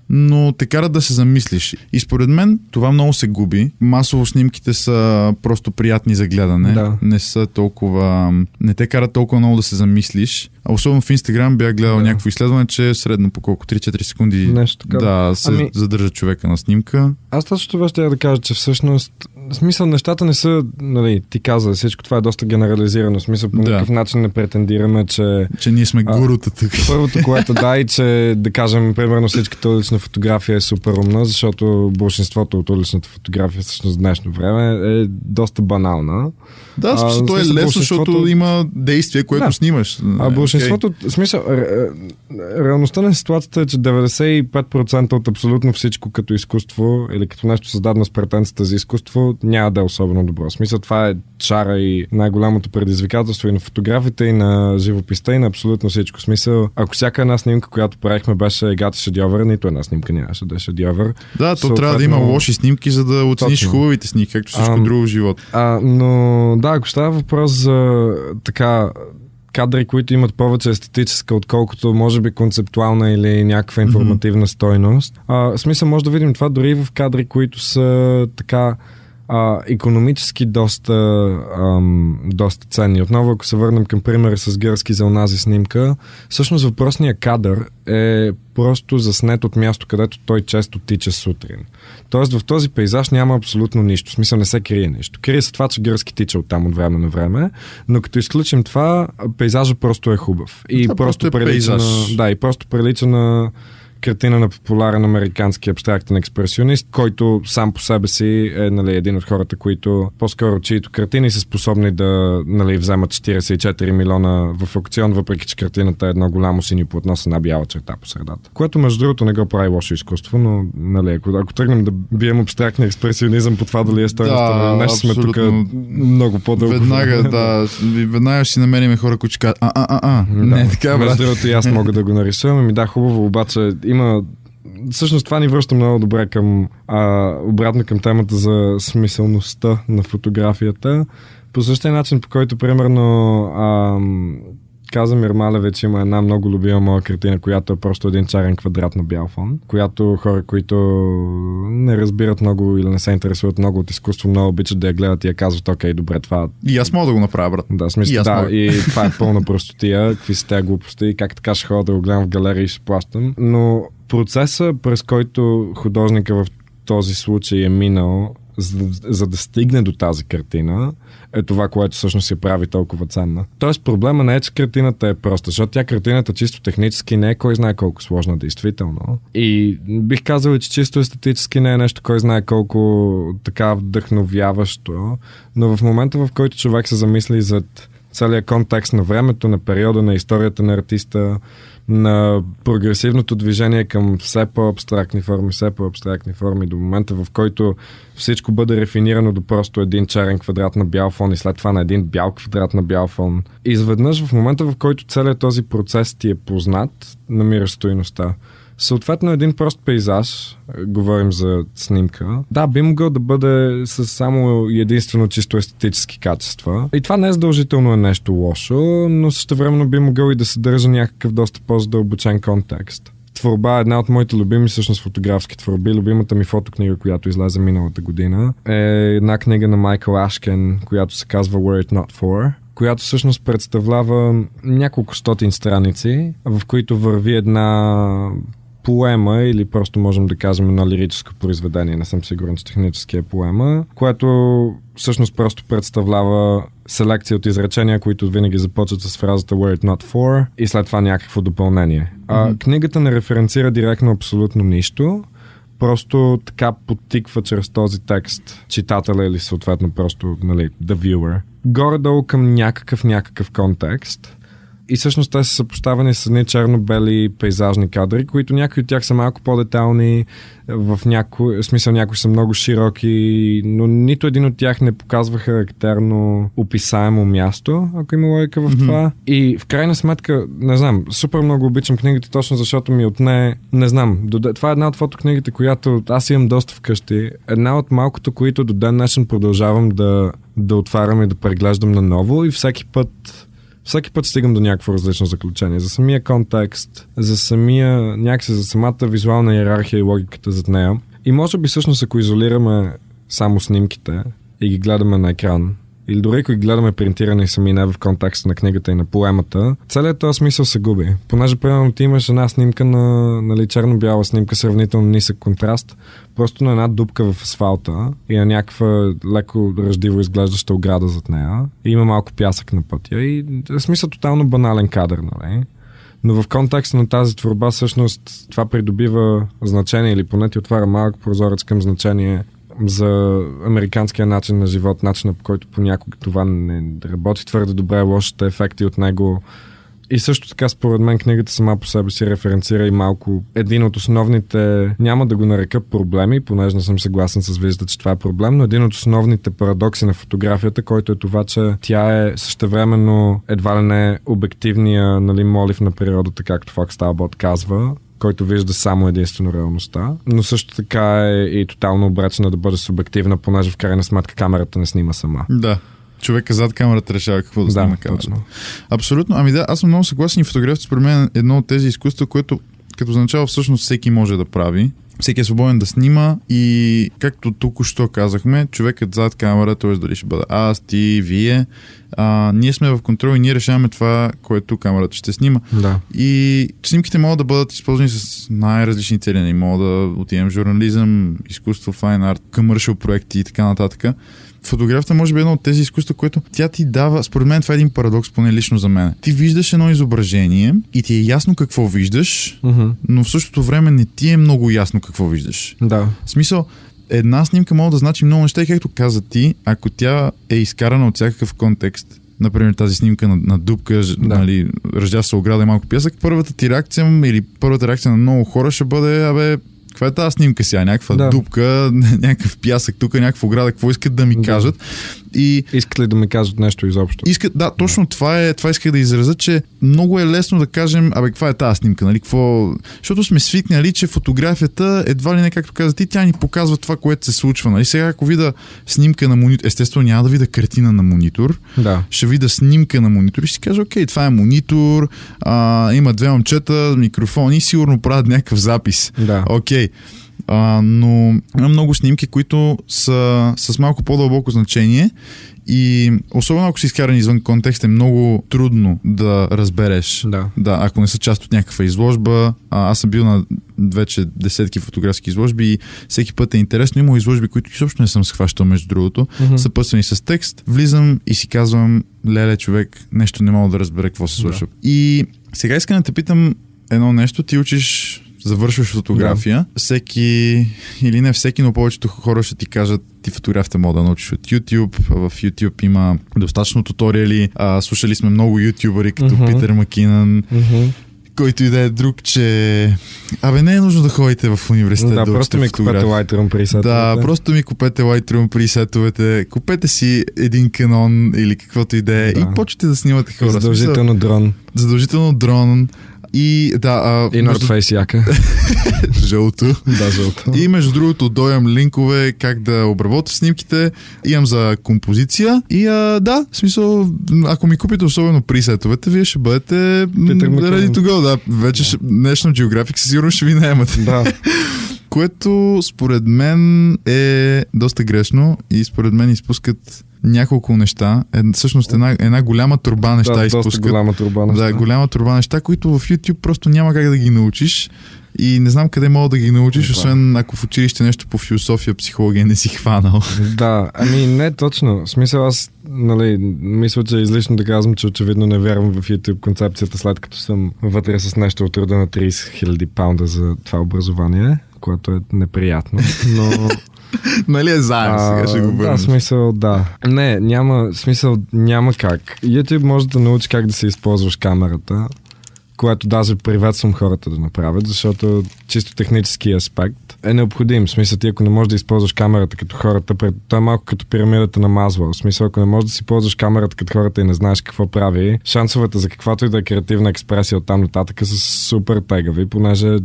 но те карат да се замислиш. И според мен това много се губи. Масово снимките са просто приятни за гледане. Да. Не са толкова... Не те карат толкова много да се замислиш. А особено в Инстаграм бях гледал да. някакво изследване, че средно по колко 3-4 секунди
Нещо така.
да, се ами... задържа човека на снимка.
Аз точно това ще я да кажа, че всъщност в смисъл нещата не са, нали, ти каза, всичко това е доста генерализирано. В смисъл по да. начин не претендираме, че...
Че ние сме гурута тук.
Първото, (laughs) което да, и че, да кажем, примерно всичката улична фотография е супер умна, защото большинството от уличната фотография всъщност в днешно време е доста банална.
Да, смисъл, то е лесно, защото има действие, което
да.
снимаш.
А большинството, okay. смисъл, ре, реалността на ситуацията е, че 95% от абсолютно всичко като изкуство или като нещо създадено с претенцията за изкуство няма да е особено добро. В смисъл, това е чара и най-голямото предизвикателство и на фотографите, и на живописта, и на абсолютно всичко. В смисъл, ако всяка една снимка, която правихме, беше гата шедьовър, нито една снимка нямаше да е шедьовър.
Да, то Съответно... трябва да има лоши снимки, за да оцениш Точно. хубавите снимки, както всичко а, друго в живота.
А, но да, ако става въпрос за така кадри, които имат повече естетическа, отколкото може би концептуална или някаква информативна mm-hmm. стойност. А, смисъл може да видим това дори в кадри, които са така а, економически доста, ам, доста ценни. Отново, ако се върнем към примера с гърски за онази снимка, всъщност въпросният кадър е просто заснет от място, където той често тича сутрин. Тоест в този пейзаж няма абсолютно нищо. В смисъл не се крие нещо. Крие се това, че гърски тича от там от време на време, но като изключим това, пейзажа просто е хубав. И
това
просто,
просто е прилича
на, да, и просто прилича на картина на популярен американски абстрактен експресионист, който сам по себе си е нали, един от хората, които по-скоро чието картини са способни да нали, вземат 44 милиона в аукцион, въпреки че картината е едно голямо синьо платно с една бяла черта по средата. Което между другото не го прави лошо изкуство, но нали, ако, ако тръгнем да бием абстрактния експресионизъм по това дали е стойност, да, нещо сме тук много по-дълго.
Веднага, (laughs) да, веднага ще си намерим хора, които кажат, а, а, а, а,
не, да. така, Между другото и аз мога да го нарисувам, ами да, хубаво, обаче има всъщност това ни връща много добре към а, обратно към темата за смисълността на фотографията. По същия начин, по който примерно а, Каза Малевич има една много любима моя картина, която е просто един чарен квадрат на бял фон, която хора, които не разбират много или не се интересуват много от изкуство, много обичат да я гледат и я казват, окей, добре, това...
И аз мога да го направя, брат.
Да, смисъл, и да, мога. и това е пълна простотия, какви са тези глупости и как така ще ходя да го гледам в галерия и ще плащам. Но процеса, през който художника в този случай е минал, за, за да стигне до тази картина, е това, което всъщност се прави толкова ценна. Тоест проблема не е, че картината е проста, защото тя картината чисто технически не е кой знае колко сложна действително. И бих казал, че чисто естетически не е нещо кой знае колко така вдъхновяващо, но в момента в който човек се замисли за целият контекст на времето, на периода, на историята на артиста, на прогресивното движение към все по-абстрактни форми, все по-абстрактни форми до момента, в който всичко бъде рефинирано до просто един черен квадрат на бял фон и след това на един бял квадрат на бял фон. Изведнъж в момента, в който целият този процес ти е познат, намираш стоиността. Съответно, един прост пейзаж, говорим за снимка, да, би могъл да бъде с само единствено чисто естетически качества. И това не е задължително е нещо лошо, но също времено би могъл и да съдържа някакъв доста по-задълбочен контекст. творба, една от моите любими всъщност фотографски творби, любимата ми фотокнига, която излезе миналата година, е една книга на Майкъл Ашкен, която се казва Where It Not For която всъщност представлява няколко стотин страници, в които върви една поема или просто можем да кажем едно лирическо произведение, не съм сигурен, че технически е поема, което всъщност просто представлява селекция от изречения, които винаги започват с фразата Where it not for и след това някакво допълнение. А, mm-hmm. Книгата не референцира директно абсолютно нищо, просто така подтиква чрез този текст читателя или съответно просто нали, the viewer. Горе-долу към някакъв някакъв контекст и всъщност те са съпоставени с едни черно-бели пейзажни кадри, които някои от тях са малко по-детални, в някой смисъл някои са много широки, но нито един от тях не показва характерно описаемо място, ако има логика в това. Mm-hmm. И в крайна сметка, не знам, супер много обичам книгата, точно защото ми отне, не знам, до, това е една от фотокнигите, която аз имам доста вкъщи. Една от малкото, които до ден днешен продължавам да, да отварям и да преглеждам наново и всеки път всеки път стигам до някакво различно заключение. За самия контекст, за самия, някакси за самата визуална иерархия и логиката зад нея. И може би всъщност ако изолираме само снимките и ги гледаме на екран, или дори ако ги гледаме принтирани сами не в контекста на книгата и на поемата, целият този смисъл се губи. Понеже, примерно, ти имаш една снимка на нали, черно-бяла снимка, сравнително нисък контраст, просто на една дупка в асфалта и на някаква леко ръждиво изглеждаща ограда зад нея. И има малко пясък на пътя. И в смисъл тотално банален кадър, нали? Но в контекста на тази творба всъщност това придобива значение или поне ти отваря малък прозорец към значение за американския начин на живот, начина по който понякога това не работи твърде добре, лошите ефекти от него. И също така, според мен, книгата сама по себе си референцира и малко един от основните, няма да го нарека проблеми, понеже не съм съгласен с виждата, че това е проблем, но един от основните парадокси на фотографията, който е това, че тя е същевременно едва ли не обективния нали, молив на природата, както Фокс Талбот казва, който вижда само единствено реалността, но също така е и тотално обречена да бъде субективна, понеже в крайна сметка камерата не снима сама.
Да. Човека зад камерата решава какво да, да снима камерата. Точно. Абсолютно. Ами да, аз съм много съгласен и фотографията според мен е едно от тези изкуства, което като за начало всъщност всеки може да прави. Всеки е свободен да снима и както тук що казахме, човекът зад камера, т.е. дали ще бъде аз, ти, вие, а, ние сме в контрол и ние решаваме това, което камерата ще снима.
Да.
И снимките могат да бъдат използвани с най-различни цели. Не нали, мога да отидем в журнализъм, изкуство, файн арт, комършал проекти и така нататък фотографията може би е едно от тези изкуства, което тя ти дава, според мен това е един парадокс, поне лично за мен. Ти виждаш едно изображение и ти е ясно какво виждаш, uh-huh. но в същото време не ти е много ясно какво виждаш.
Да.
В смисъл, една снимка може да значи много неща и както каза ти, ако тя е изкарана от всякакъв контекст, например тази снимка на, на дупка, да. нали, се ограда и малко пясък, първата ти реакция или първата реакция на много хора ще бъде, абе, каква е тази снимка сега? Някаква да. дупка, (laughs) някакъв пясък тук, някаква ограда, какво искат да ми да. кажат?
И... Искат ли да ми кажат нещо изобщо?
Искат, да, точно да. това е, това исках да изразя, че много е лесно да кажем, абе, каква е тази снимка, нали, какво... Защото сме свикнали, че фотографията, едва ли не, както каза ти, тя ни показва това, което се случва, нали. Сега, ако вида снимка на монитор, естествено няма да вида картина на монитор,
да.
ще вида снимка на монитор и ще си каже, окей, това е монитор, а, има две момчета, микрофони, сигурно правят някакъв запис.
Да.
Окей. А, но има много снимки, които са с малко по-дълбоко значение и особено ако си изкаран извън контекст е много трудно да разбереш.
Да.
да ако не са част от някаква изложба. А, аз съм бил на вече десетки фотографски изложби и всеки път е интересно. Има изложби, които изобщо не съм схващал между другото. Mm-hmm. Съпътствани с текст. Влизам и си казвам, леле човек, нещо не мога да разбере какво се случва. Да. И сега искам да те питам едно нещо. Ти учиш завършваш фотография, да. всеки, или не всеки, но повечето хора ще ти кажат, ти фотографията мога да научиш от YouTube. В YouTube има достатъчно туториали. А, слушали сме много ютубъри, като uh-huh. Питер Макинан. Uh-huh който и да е друг, че... Абе, не е нужно да ходите в университет.
Да,
да
просто ми купете Lightroom пресетовете.
Да, просто ми купете Lightroom пресетовете. Купете си един канон или каквото и да е и почвате да снимате хора.
Задължително дрон.
Задължително дрон И да, а,
И North Face яка. (laughs)
жълто.
да, жълто.
И между другото, доям линкове как да обработя снимките. Имам за композиция. И а, да, в смисъл, ако ми купите особено присетовете, вие ще бъдете to go. Да, вече ще, National Geographic със сигурност ще ви наемат.
да. (laughs)
Което според мен е доста грешно и според мен изпускат няколко неща. Е, всъщност една, една голяма турба неща
да,
изпускат.
голяма турба неща.
Да, голяма турба неща, които в YouTube просто няма как да ги научиш. И не знам къде мога да ги научиш,
Да.
освен ако в училище нещо по философия, психология не си хванал. (laughs)
Да, ами не точно. В смисъл аз, нали, мисля, че е излишно да казвам, че очевидно не вярвам в YouTube концепцията, след като съм вътре с нещо от рода на 30 000 паунда за това образование, което е неприятно. (laughs) Но (laughs)
нали е заем, сега ще го
да,
върнеш.
смисъл, да. Не, няма, смисъл, няма как. YouTube може да научи как да се използваш камерата, което даже приветствам хората да направят, защото чисто технически аспект е необходим. В смисъл ти, ако не можеш да използваш камерата като хората, пред- то е малко като пирамидата на Мазвел. В смисъл, ако не можеш да си ползваш камерата като хората и не знаеш какво прави, шансовете за каквато и да е креативна експресия от там нататък са супер тегави, понеже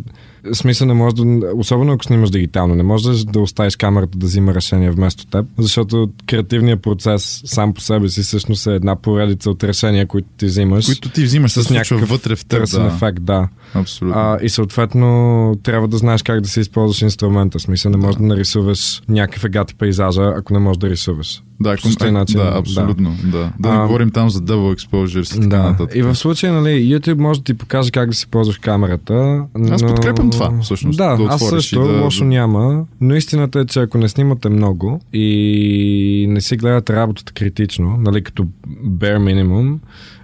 в смисъл не може да, особено ако снимаш дигитално, не можеш да оставиш камерата да взима решение вместо теб, защото креативният процес сам по себе си всъщност е една поредица от решения, които ти взимаш.
Които ти взимаш
с
с някакъв вътре в
търсен
Да,
ефект, да.
Абсолютно.
А, и съответно трябва да знаеш как да се използваш инструмента. В смисъл не можеш да нарисуваш някакъв егати пейзажа, ако не можеш да рисуваш.
да, ком-
начин,
да,
да.
абсолютно. Да, да,
А,
не говорим там за double exposure и така
Да.
нататък.
И в случая, нали, YouTube може да ти покаже как да си ползваш камерата.
Аз
но...
подкрепям това, всъщност,
Да,
да
аз също,
да-
лошо няма. Но истината е, че ако не снимате много и не си гледате работата критично, нали, като bare minimum,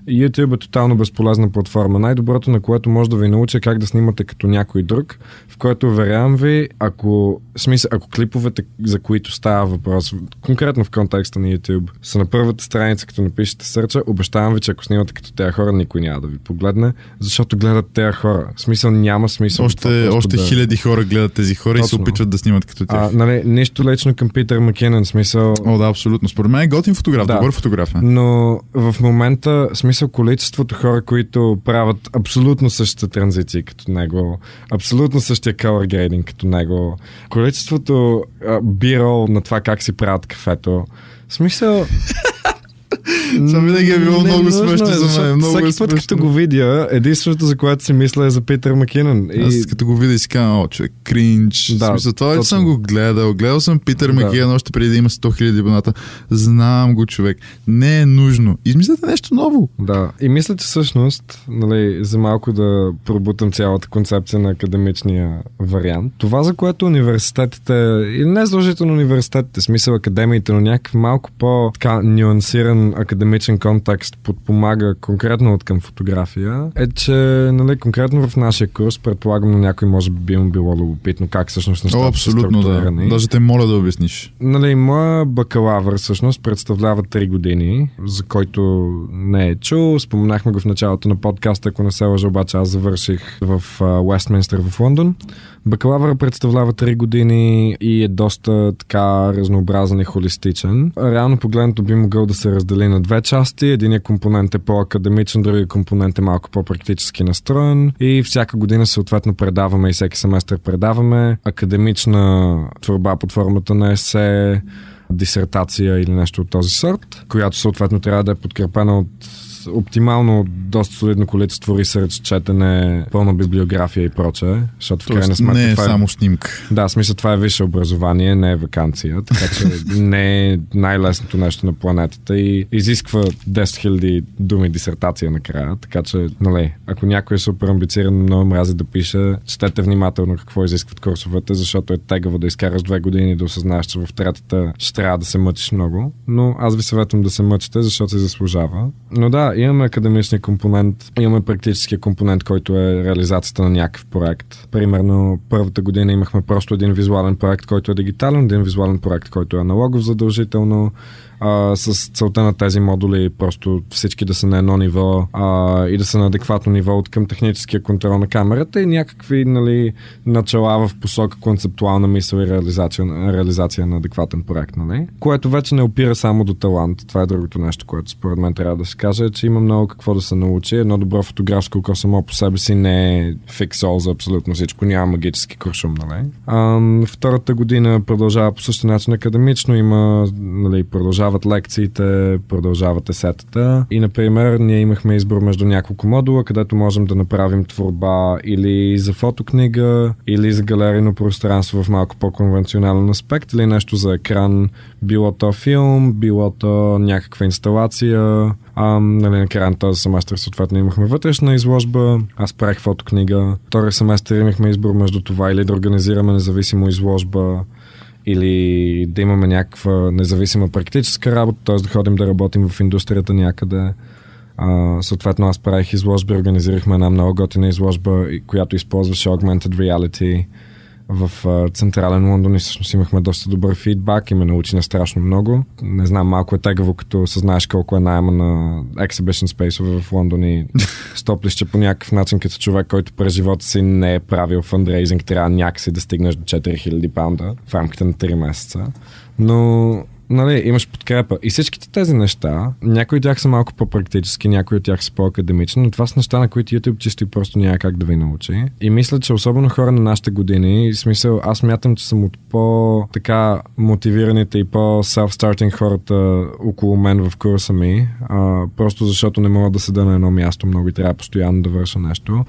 YouTube е тотално безполезна платформа. Най-доброто, на което може да ви науча е как да снимате като някой друг, в който уверявам ви, ако, смисъл, ако клиповете, за които става въпрос, конкретно в контекста на YouTube, са на първата страница, като напишете сърча, обещавам ви, че ако снимате като тези хора, никой няма да ви погледне, защото гледат тези хора. В смисъл няма смисъл.
Още,
това
още
да...
хиляди хора гледат тези хора и се
Точно.
опитват да снимат като тях.
А, нали, нищо лично към Питър Маккинън, смисъл.
О, да, абсолютно. Според мен е готин фотограф,
Да.
добър фотограф е.
Но в момента, в смисъл количеството хора, които правят абсолютно същите транзиции като него, абсолютно същия color grading като него, количеството бирол на това как си правят кафето, в смисъл... (laughs)
Това винаги е било
не
много смешно за
защото
мен, много
Всеки
е
път, като го видя, единственото, за което си мисля е за Питър Макинън. И...
Аз като го видя и си казвам, о, човек, кринч.
Да,
смисъл, това
точно.
съм го гледал. Гледал съм Питър
Да.
Макиен още преди да има 100 000 абоната. Знам го, човек. Не е нужно. Измислете нещо ново.
Да, и мисля, че всъщност, нали, за малко да пробутам цялата концепция на академичния вариант, това, за което университетите, и не задължително университетите, смисъл академиите, но някакъв малко по-така нюансиран академичен контекст подпомага конкретно от към фотография, е, че, нали, конкретно в нашия курс, предполагам на някой може би му било любопитно как всъщност нещата
О, абсолютно,
са
да. Даже те моля да обясниш.
Нали, моя бакалавър всъщност представлява 3 години, за който не е чул. Споменахме го в началото на подкаста, ако не се лъжа, обаче аз завърших в Уестминстър в Лондон. Бакалавъра представлява 3 години и е доста така разнообразен и холистичен. Реално погледнато би могъл да се раздели на две части. Единият компонент е по-академичен, другия компонент е малко по-практически настроен и всяка година съответно предаваме и всеки семестър предаваме академична творба под формата на есе, дисертация или нещо от този сорт, която съответно трябва да е подкрепена от оптимално доста солидно количество ресърч, четене, пълна библиография и прочее, защото в крайна сметка
не е
това е
само снимка.
да, в смисъл това е висше образование, не е вакансия, така че (laughs) не е най-лесното нещо на планетата и изисква 10 000 думи дисертация накрая, така че, нали, ако някой е супер амбициран, много мрази да пише, четете внимателно какво изискват курсовете, защото е тегаво да изкараш две години и да осъзнаеш, че в третата ще трябва да се мъчиш много, но аз ви съветвам да се мъчите, защото се заслужава. Но да, имаме академичния компонент, имаме практическия компонент, който е реализацията на някакъв проект. Примерно, първата година имахме просто един визуален проект, който е дигитален, един визуален проект, който е аналогов задължително, а, с целта на тези модули просто всички да са на едно ниво а, и да са на адекватно ниво от към техническия контрол на камерата и някакви нали, начала в посока концептуална мисъл и реализация, реализация на адекватен проект. Нали? Което вече не опира само до талант. Това е другото нещо, което според мен трябва да се каже, е, че има много какво да се научи. Едно добро фотографско око само по себе си не е фиксол за абсолютно всичко. Няма магически куршум, нали? А, втората година продължава по същия начин академично. Има, нали, продължават лекциите, продължават есетата. И, например, ние имахме избор между няколко модула, където можем да направим творба или за фотокнига, или за галерийно пространство в малко по-конвенционален аспект, или нещо за екран, било то филм, било то някаква инсталация. А, нали, на края на този семестър съответно имахме вътрешна изложба, аз правих фотокнига. Втория семестър имахме избор между това или да организираме независимо изложба, или да имаме някаква независима практическа работа, т.е. да ходим да работим в индустрията някъде. А, съответно аз правих изложби, организирахме една много готина изложба, която използваше Augmented Reality в Централен Лондон и всъщност имахме доста добър фидбак и ме научи на страшно много. Не знам, малко е тегаво, като съзнаеш колко е найема на Exhibition Space в Лондон и (laughs) стоплище по някакъв начин като човек, който през живота си не е правил фандрейзинг, трябва някакси да стигнеш до 4000 паунда в рамките на 3 месеца. Но нали, имаш подкрепа. И всичките тези неща, някои от тях са малко по-практически, някои от тях са по-академични, но това са неща, на които YouTube чисто и просто няма как да ви научи. И мисля, че особено хора на нашите години, в смисъл, аз мятам, че съм от по-така мотивираните и по-self-starting хората около мен в курса ми, а, просто защото не мога да седа на едно място много и трябва постоянно да върша нещо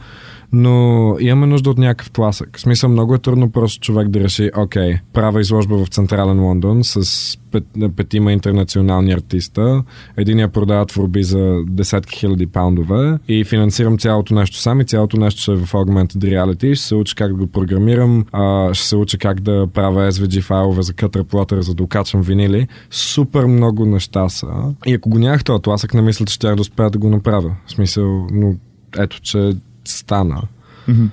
но имаме нужда от някакъв тласък. В смисъл много е трудно просто човек да реши, окей, правя изложба в Централен Лондон с пет, петима интернационални артиста. Единия продава творби за десетки хиляди паундове и финансирам цялото нещо сам и цялото нещо ще е в Augmented Reality. Ще се уча как да го програмирам, а, ще се уча как да правя SVG файлове за Cutter Plotter, за да окачвам винили. Супер много неща са. И ако го нямах този тласък, не мисля, че ще да успея да го направя. В смисъл, но ето, че стана.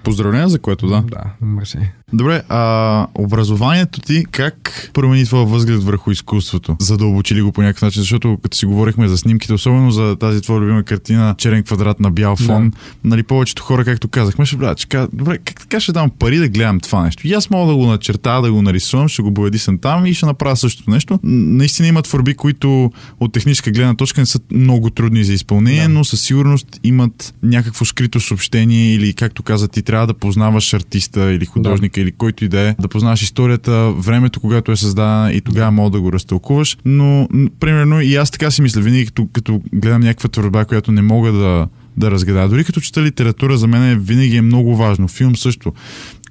Поздравления за което, да.
Да, мерси.
Добре, а образованието ти как промени твоя възглед върху изкуството? Задълбочи ли го по някакъв начин? Защото като си говорихме за снимките, особено за тази твоя любима картина, черен квадрат на бял фон, да. нали, повечето хора, както казахме, ще бъдат, че добре, как така ще дам пари да гледам това нещо? И аз мога да го начертая, да го нарисувам, ще го боядисам там и ще направя същото нещо. Наистина има творби, които от техническа гледна точка не са много трудни за изпълнение, да. но със сигурност имат някакво скрито съобщение или, както каза, ти трябва да познаваш артиста или художника или който и да е, да познаваш историята, времето, когато е създадена и тогава мога да го разтълкуваш. Но, примерно, и аз така си мисля, винаги като, като гледам някаква творба, която не мога да да разгадая. Дори като чета литература, за мен е, винаги е много важно. Филм също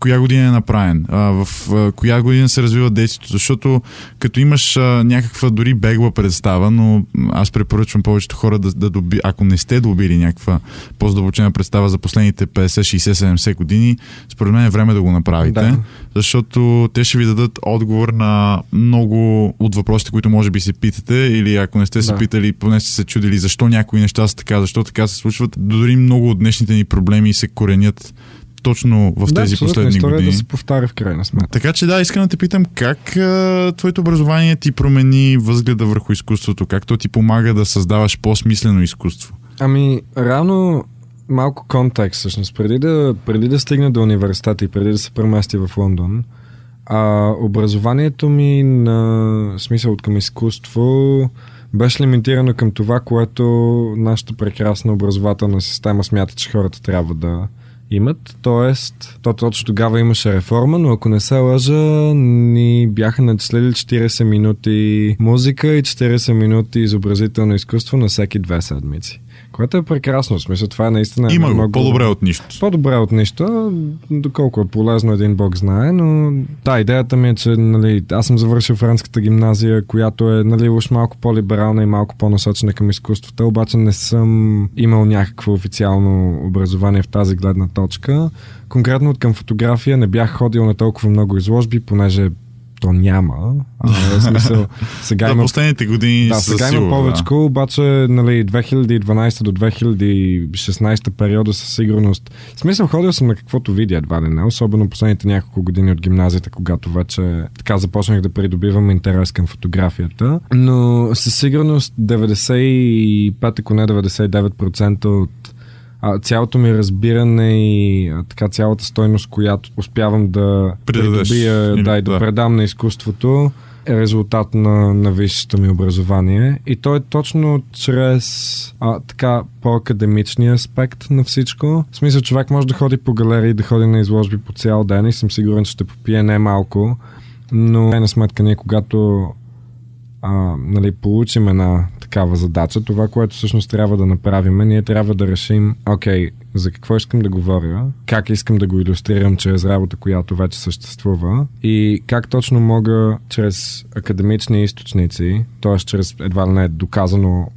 коя година е направен, а, в а, коя година се развива действието, защото като имаш а, някаква дори бегла представа, но аз препоръчвам повечето хора да, да доби, ако не сте добили някаква по-задълбочена представа за последните 50, 60, 70 години, според мен е време да го направите, да. защото те ще ви дадат отговор на много от въпросите, които може би се питате или ако не сте се да. питали, поне сте се чудили защо някои неща са така, защо така се случват. Дори много от днешните ни проблеми се коренят точно в
да,
тези последни
история
години.
да се повтаря в крайна сметка.
Така че да, искам да те питам как а, твоето образование ти промени възгледа върху изкуството, как то ти помага да създаваш по-смислено изкуство?
Ами, рано малко контекст всъщност. Преди да, преди да стигна до университета и преди да се премести в Лондон, а, образованието ми на смисъл от към изкуство беше лимитирано към това, което нашата прекрасна образователна система смята, че хората трябва да, имат. Тоест, то точно тогава имаше реформа, но ако не се лъжа, ни бяха начислили 40 минути музика и 40 минути изобразително изкуство на всеки две седмици. Което е прекрасно. В смисъл, това е наистина.
Има много... по-добре от нищо.
По-добре от нищо. Доколко е полезно, един бог знае, но да, идеята ми е, че нали, аз съм завършил френската гимназия, която е нали, уж малко по-либерална и малко по-насочена към изкуствата, обаче не съм имал някакво официално образование в тази гледна точка. Конкретно от към фотография не бях ходил на толкова много изложби, понеже то няма. А, смисъл, (laughs) сега
има... последните години
Да, сега има повече, да. обаче нали, 2012 до 2016 периода със сигурност. В смисъл, ходил съм на каквото видя едва ли не, особено последните няколко години от гимназията, когато вече така започнах да придобивам интерес към фотографията. Но със сигурност 95, ако не 99% от а, цялото ми разбиране и а, така цялата стойност, която успявам да
Предадеш,
придобия, да, и да, да. предам на изкуството, е резултат на, на висшето ми образование. И то е точно чрез а, така по-академичния аспект на всичко. В смисъл, човек може да ходи по галерии, да ходи на изложби по цял ден и съм сигурен, че ще попие не малко, но на сметка ние, когато а, нали, получим една такава задача, това, което всъщност трябва да направим, ние трябва да решим, окей, за какво искам да говоря, как искам да го иллюстрирам чрез работа, която вече съществува и как точно мога чрез академични източници, т.е. чрез едва ли не доказано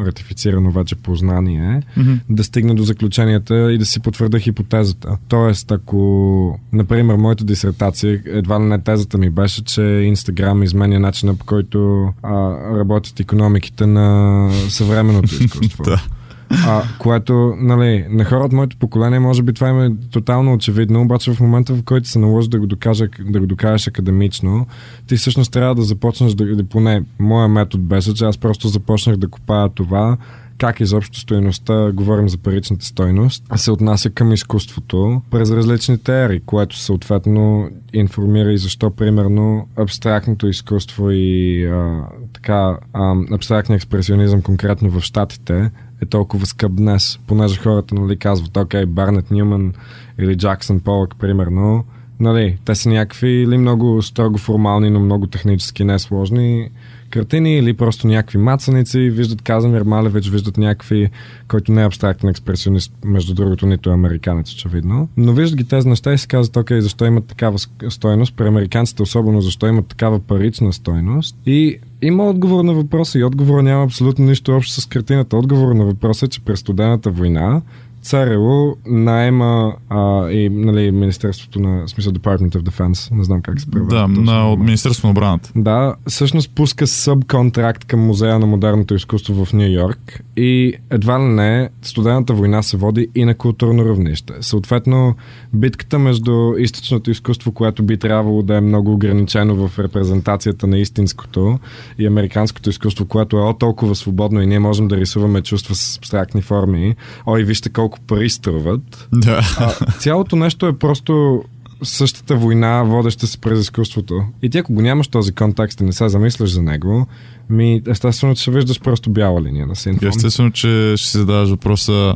ратифицирано вече познание, mm-hmm. да стигна до заключенията и да си потвърда хипотезата. Тоест, ако, например, моята дисертация, едва не тезата ми беше, че Инстаграм изменя начина по който а, работят економиките на съвременното (laughs) изкуство. да. А, което, нали, на хора от моето поколение, може би това им е тотално очевидно, обаче в момента, в който се наложи да го, докажа, да го докажеш академично, ти всъщност трябва да започнеш да, или поне моя метод беше, че аз просто започнах да копая това, как изобщо стоеността, говорим за паричната стойност, се отнася към изкуството през различните ери, което съответно информира и защо, примерно, абстрактното изкуство и а, така а, абстрактния експресионизъм конкретно в Штатите е толкова скъп днес, понеже хората нали, казват, окей, Барнет Нюман или Джаксън Полък, примерно, нали, те са някакви или много строго формални, но много технически несложни картини или просто някакви мацаници, виждат Казамир Малевич, виждат някакви, който не е абстрактен експресионист, между другото нито е американец, очевидно. Но виждат ги тези неща и си казват, окей, защо имат такава стойност, при американците особено защо имат такава парична стойност. И има отговор на въпроса и отговор няма абсолютно нищо общо с картината. Отговор на въпроса е, че през студената война ЦРУ найема а, и нали, Министерството на, смисъл Department of Defense, не знам как се превежда.
Да, на Министерството на отбраната.
Да, всъщност пуска субконтракт към Музея на модерното изкуство в Нью Йорк и едва ли не студената война се води и на културно равнище. Съответно, битката между източното изкуство, което би трябвало да е много ограничено в репрезентацията на истинското и американското изкуство, което е о толкова свободно и ние можем да рисуваме чувства с абстрактни форми. Ой, вижте колко колко пари струват.
Да.
А, цялото нещо е просто същата война, водеща се през изкуството. И ти ако го нямаш този контекст и не се замисляш за него, ми, естествено, че ще виждаш просто бяла линия на синфон.
Естествено, че ще си задаваш въпроса.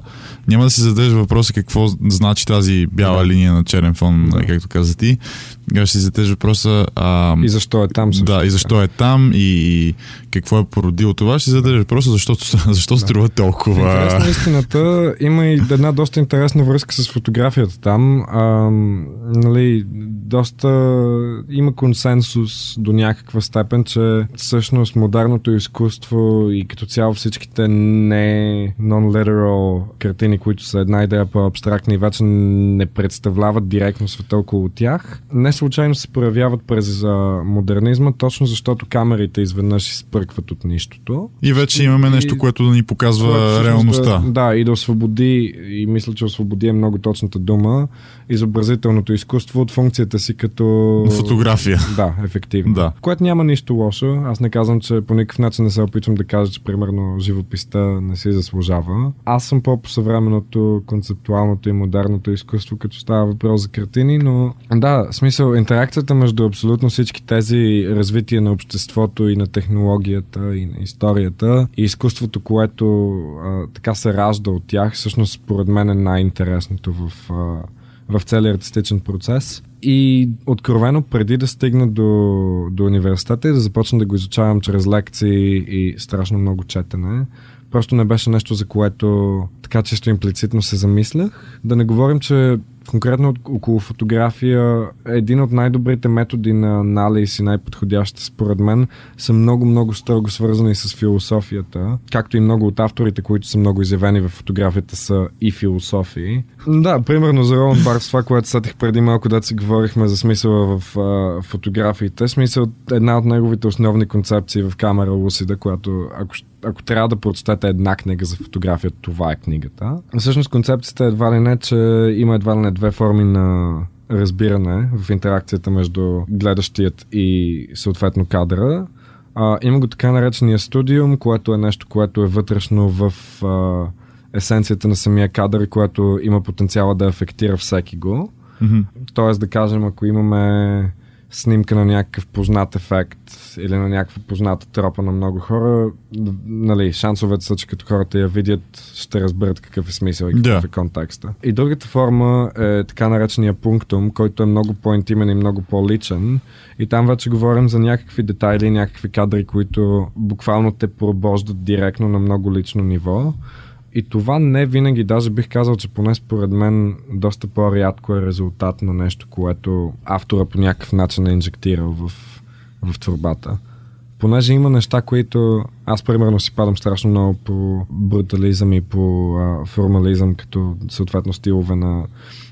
Няма да си зададеш въпроса какво значи тази бяла да. линия на черен фон, да. както каза ти. Ще си зададеш въпроса. А,
и защо е там също.
Да, и защо е там и какво е породило това. Ще си зададеш въпроса защо, (laughs) защо да. струва толкова.
Интересна истината, има и една доста интересна връзка с фотографията там. А, нали, доста има консенсус до някаква степен, че всъщност модел модерното изкуство и като цяло всичките не non-literal картини, които са една идея по-абстрактни и вече не представляват директно света около тях, не случайно се проявяват през модернизма, точно защото камерите изведнъж изпъркват от нищото.
И вече имаме и, нещо, което да ни показва което, реалността.
Да, да, и да освободи, и мисля, че освободи е много точната дума, изобразителното изкуство от функцията си като...
Фотография.
Да, ефективно.
Да.
Което няма нищо лошо. Аз не казвам, че по никакъв начин не се опитвам да кажа, че примерно живописта не си заслужава. Аз съм по-съвременното, концептуалното и модерното изкуство, като става въпрос за картини, но да, смисъл, интеракцията между абсолютно всички тези развития на обществото и на технологията и на историята и изкуството, което а, така се ражда от тях, всъщност според мен е най-интересното в а, в целия артистичен процес. И откровено преди да стигна до, до университета и да започна да го изучавам чрез лекции и страшно много четене, просто не беше нещо, за което така чисто имплицитно се замислях. Да не говорим, че конкретно около фотография, един от най-добрите методи на анализ и най-подходящите според мен са много-много строго свързани с философията, както и много от авторите, които са много изявени в фотографията са и философии. Да, примерно за Роланд Баркс, това, което сетих преди малко, да си говорихме за смисъла в а, фотографиите. Смисъл, една от неговите основни концепции в камера Лусида, която ако ако трябва да прочетете една книга за фотография, това е книгата. Всъщност концепцията е едва ли не, че има едва ли не две форми на разбиране в интеракцията между гледащият и съответно кадъра. А, има го така наречения студиум, което е нещо, което е вътрешно в а, есенцията на самия кадър, което има потенциала да афектира всеки го. Mm-hmm. Тоест да кажем, ако имаме снимка на някакъв познат ефект или на някаква позната тропа на много хора, нали, шансовете са, че като хората я видят, ще разберат какъв е смисъл и какъв
Да.
е контекста. И другата форма е така наречения пунктум, който е много по-интимен и много по-личен. И там вече говорим за някакви детайли, някакви кадри, които буквално те пробождат директно на много лично ниво. И това не винаги, даже бих казал, че поне според мен доста по-рядко е резултат на нещо, което автора по някакъв начин е инжектирал в, в творбата. Понеже има неща, които аз примерно си падам страшно много по брутализъм и по а, формализъм, като съответно стилове на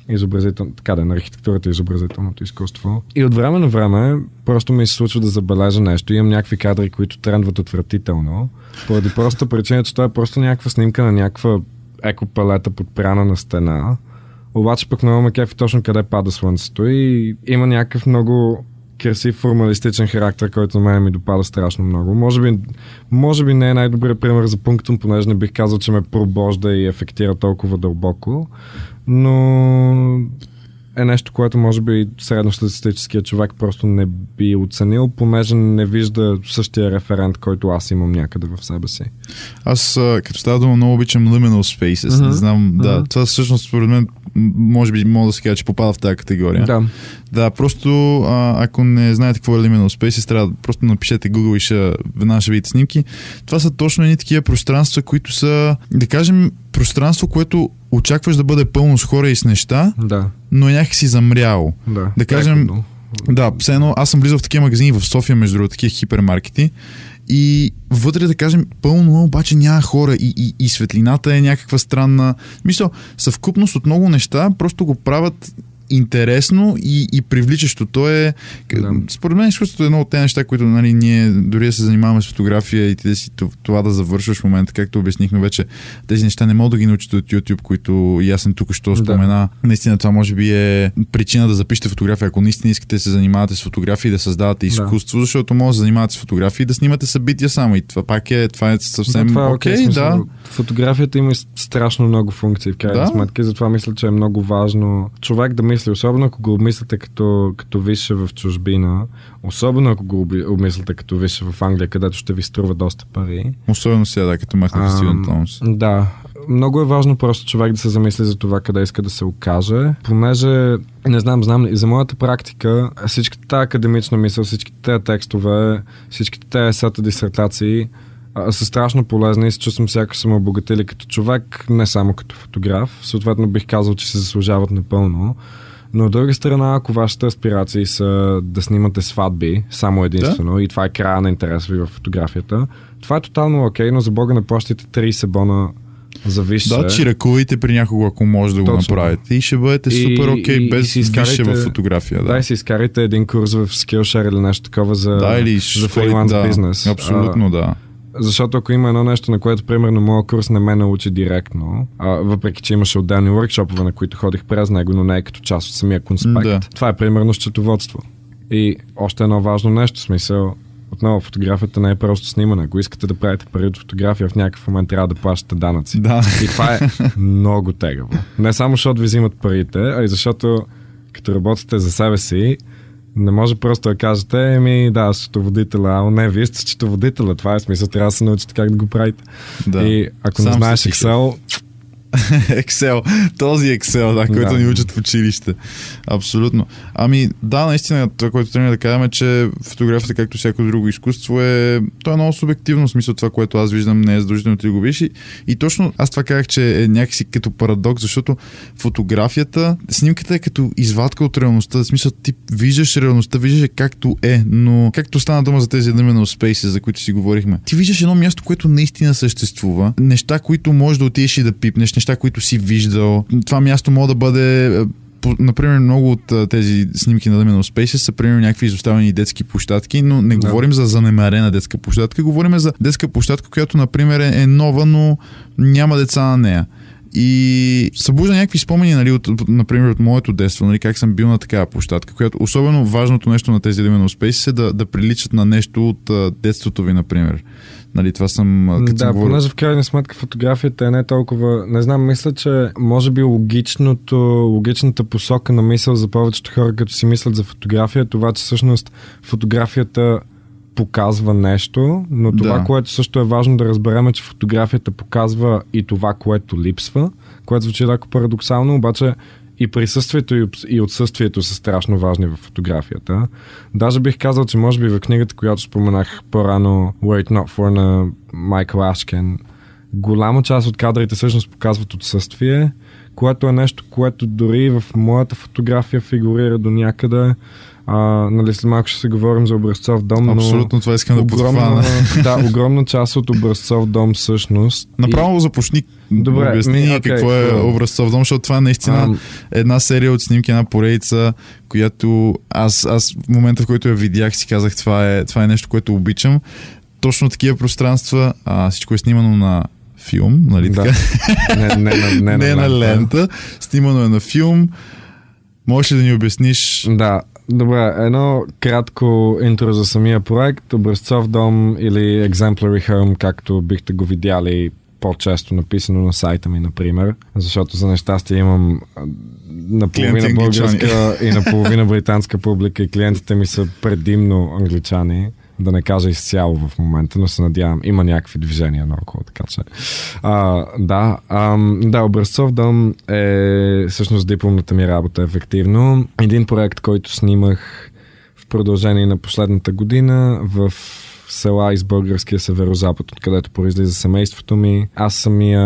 изобразително, така да, е, на архитектурата и изобразителното изкуство. И от време на време просто ми се случва да забележа нещо. Имам някакви кадри, които трендват отвратително, поради проста причина, че това е просто някаква снимка на някаква екопалета подпряна на стена. Обаче пък много ме кефи точно къде пада слънцето и има някакъв много красив формалистичен характер, който на мен ми допада страшно много. Може би, може би не е най-добрият пример за пунктум, понеже не бих казал, че ме пробожда и ефектира толкова дълбоко, но е нещо, което може би средностатистическия човек просто не би оценил, понеже не вижда същия референт, който аз имам някъде в себе си.
Аз, като става дума, много обичам Liminal Spaces.
Мгм.
Не знам, да.
Мгм.
Това всъщност, според мен, може би мога да се каже, че попада в тази категория.
Да.
Да, просто а, ако не знаете какво е Liminal Spaces, трябва да просто напишете Google и ще, веднага ще видите снимки. Това са точно едни такива пространства, които са, да кажем, пространство, което очакваш да бъде пълно с хора и с неща,
Да.
но е някакси замряло.
Да.
Да кажем,
Преходно.
Да, все едно, аз съм влизал в такива магазини в София, между другото, такива хипермаркети. И вътре, да кажем, пълно, обаче няма хора и, и, и светлината е някаква странна. Мисля, съвкупност от много неща просто го правят интересно и, и привличащо. То е,
Да.
да. според мен, изкуството е едно от тези неща, които нали, ние дори да се занимаваме с фотография и ти да си това да завършваш в момента, както обяснихме вече, тези неща не могат да ги научите от YouTube, които и аз съм тук, що
Да.
спомена. Наистина това може би е причина да запишете фотография, ако наистина искате да се занимавате с фотография и да създавате изкуство, защото може да се занимавате с фотография и да снимате събития само. И това пак е, това е съвсем
да, е
окей,
окей, смисъл,
да.
Фотографията има страшно много функции в крайна
Да.
сметка и затова мисля, че е много важно човек да мисли, особено ако го обмисляте като, като висше в чужбина, особено ако го обмисляте като висше в Англия, където ще ви струва доста пари.
Особено сега, да, като махнете Стивен Томс.
Да. Много е важно просто човек да се замисли за това къде иска да се окаже, понеже, не знам, знам ли, за моята практика всичката академична мисъл, всичките текстове, всичките есета, дисертации са страшно полезни и се чувствам сякаш съм обогатили като човек, не само като фотограф. Съответно бих казал, че се заслужават напълно. Но от друга страна, ако вашите аспирации са да снимате сватби, само единствено, да? и това е края на интереса ви в фотографията, това е тотално окей, но за Бога не плащайте 30 бона за висше.
Да, чиракувайте при някого, ако може да го
Точно.
направите. И ще бъдете
И-
супер окей,
и- и
без висше
изкарайте-
в фотография.
Да,
Да,
и си изкарайте един курс в Skillshare или нещо такова за,
да или
за фриланс
да,
бизнес.
Абсолютно, да.
Защото ако има едно нещо, на което примерно моят курс не ме научи директно, а, въпреки че имаше отделни workshoпове, на които ходих през него, но не е като част от самия конспект.
Да.
Това е примерно счетоводство. И още едно важно нещо, смисъл, отново фотографията не е просто снимане. Ако искате да правите пари от фотография, в някакъв момент трябва да плащате данъци.
Да.
И това е много тегаво. Не само защото ви взимат парите, а и защото като работите за себе си, не може просто да кажете, еми да, счетоводителя, а не, вие сте счетоводителя, това е смисъл, трябва да се научите как да го правите.
да.
И ако не
Сам
знаеш
си
Excel, (laughs)
Excel. Този Excel, да, който
Да.
ни учат в училище. Абсолютно. Ами, да, наистина, това, което трябва да кажем е, че фотографията, както всяко друго изкуство, е. То е много субективно, в смисъл това, което аз виждам, не е задължително ти го видиш. И, и точно аз това казах, че е някакси като парадокс, защото фотографията, снимката е като извадка от реалността. В смисъл, ти виждаш реалността, виждаш я както е, но както стана дума за тези liminal spaces, за които си говорихме. Ти виждаш едно място, което наистина съществува, неща, които можеш да отидеш и да пипнеш, неща, които си виждал. Това място може да бъде е, например, много от а, тези снимки на Liminal Spaces са, примерно, някакви изоставени детски площадки, но не
Да.
говорим за занемарена детска площадка, говорим за детска площадка, която, например, е, е нова, но няма деца на нея. И събужда някакви спомени, нали, от, например, от моето детство, нали, как съм бил на такава площадка, която особено важното нещо на тези именно Space е да, да приличат на нещо от детството ви, например. Нали, това съм... Като
да,
съм говорил...
понеже в крайна сметка фотографията е не толкова... Не знам, мисля, че може би логичното, логичната посока на мисъл за повечето хора, като си мислят за фотография, е това, че всъщност фотографията показва нещо, но това,
Да.
което също е важно да разберем е, че фотографията показва и това, което липсва, което звучи леко парадоксално, обаче и присъствието и отсъствието са страшно важни в фотографията. Даже бих казал, че може би в книгата, която споменах по-рано, Wait Not For на Майкъл Ашкен, голяма част от кадрите всъщност показват отсъствие, което е нещо, което дори в моята фотография фигурира до някъде. А, нали, след малко ще се говорим за образцов дом, но
Абсолютно това искам да
огромна, (laughs) да, огромна част от образцов дом всъщност.
Направо започни
Добре,
обясни
ми, окей,
какво е
хубаво.
образцов дом, защото това е наистина
Ам.
една серия от снимки, една поредица, която аз, аз в момента, в който я видях, си казах, това е, това е нещо, което обичам. Точно такива пространства, а, всичко е снимано на филм, нали
Да.
така?
Не, не, не, не,
Не, на (laughs) лента. Снимано е на филм. Можеш ли да ни обясниш?
Да, добре, едно кратко интро за самия проект. Образцов дом или Exemplary Home, както бихте го видяли по-често написано на сайта ми, например, защото за нещастие имам наполовина българска и наполовина британска публика и клиентите ми са предимно англичани. Да не кажа изцяло в момента, но се надявам. Има някакви движения наоколо, така че. А, да, ам, да, Образцов дом е всъщност дипломната ми работа ефективно. Един проект, който снимах в продължение на последната година в села из българския северозапад, откъдето произлиза семейството ми. Аз самия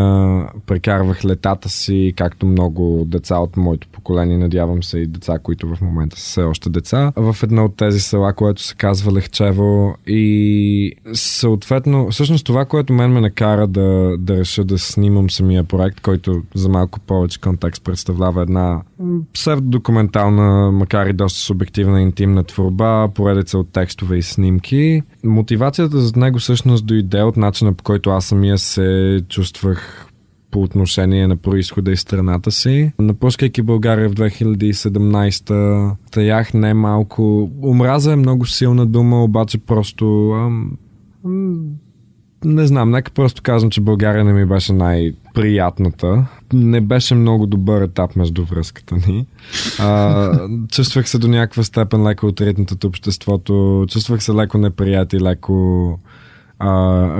прекарвах летата си, както много деца от моето поколение, надявам се и деца, които в момента са все още деца, в едно от тези села, което се казва Лехчево и съответно, всъщност това, което мен ме накара да, да реша да снимам самия проект, който за малко повече контекст представлява една псевдодокументална, макар и доста субективна интимна творба, поредица от текстове и снимки. Мотивацията за него всъщност дойде от начина по който аз самия се чувствах по отношение на происхода и страната си. Напускайки България в 2017 таях не малко. Омраза е много силна дума, обаче просто ам, не знам, нека просто казвам, че България не ми беше най-приятната. Не беше много добър етап между връзката ни. А, чувствах се до някаква степен леко отритнат от обществото, чувствах се леко неприятел, леко а,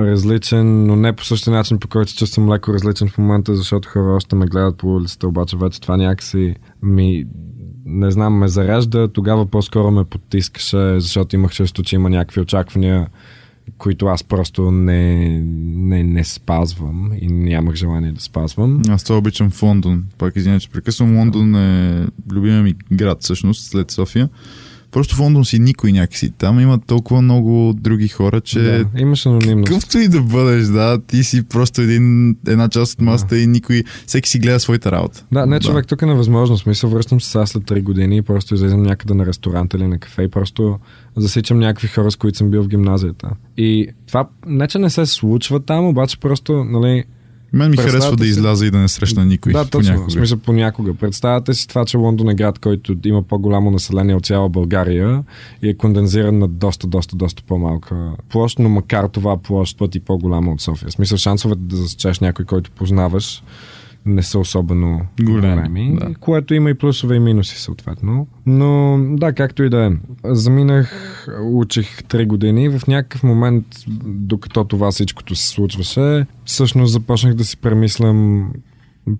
различен, но не по същия начин, по който се чувствам леко различен в момента, защото хора още ме гледат по улицата, обаче вече това някакси ми не знам, ме зарежда, тогава по-скоро ме потискаше, защото имах чувство, че има някакви очаквания, които аз просто не, не, не спазвам и нямах желание да спазвам.
Аз това обичам в Лондон. Пак извиня, че прекъсвам. Лондон е любимия ми град, всъщност, след София. Просто в Лондон си никой някакси. Там има толкова много други хора, че
Да, имаш анонимност.
Какъвто и да бъдеш, да, ти си просто един, една част от масата и никой, всеки си гледа своята работа.
Да, не човек, тук е невъзможно. Смисъл, връщам се сега след 3 години и просто излизам някъде на ресторант или на кафе и просто засичам някакви хора, с които съм бил в гимназията. И това не, че не се случва там, обаче просто, нали,
Мен ми харесва да
си-
изляза и да не срещна никой.
Да, точно.
понякога.
В смисъл понякога. Представете си това, че Лондон е град, който има по-голямо население от цяла България и е кондензиран на доста, доста, доста по-малка площ, но макар това площ пъти по-голяма от София. В смисъл шансовете да засечеш някой, който познаваш, не са особено
Големи,
големи,
да.
което има и плюсове и минуси съответно. Но да, както и да е. Заминах, учих 3 години и в някакъв момент, докато това всичкото се случваше, всъщност започнах да си премислям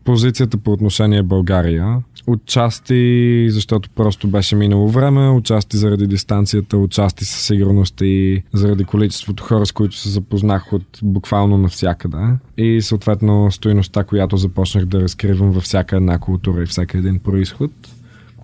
позицията по отношение България. Отчасти, защото просто беше минало време, отчасти заради дистанцията, отчасти със сигурност и заради количеството хора, с които се запознах от буквално навсякъде. И съответно стоеността, която започнах да разкривам във всяка една култура и всеки един происход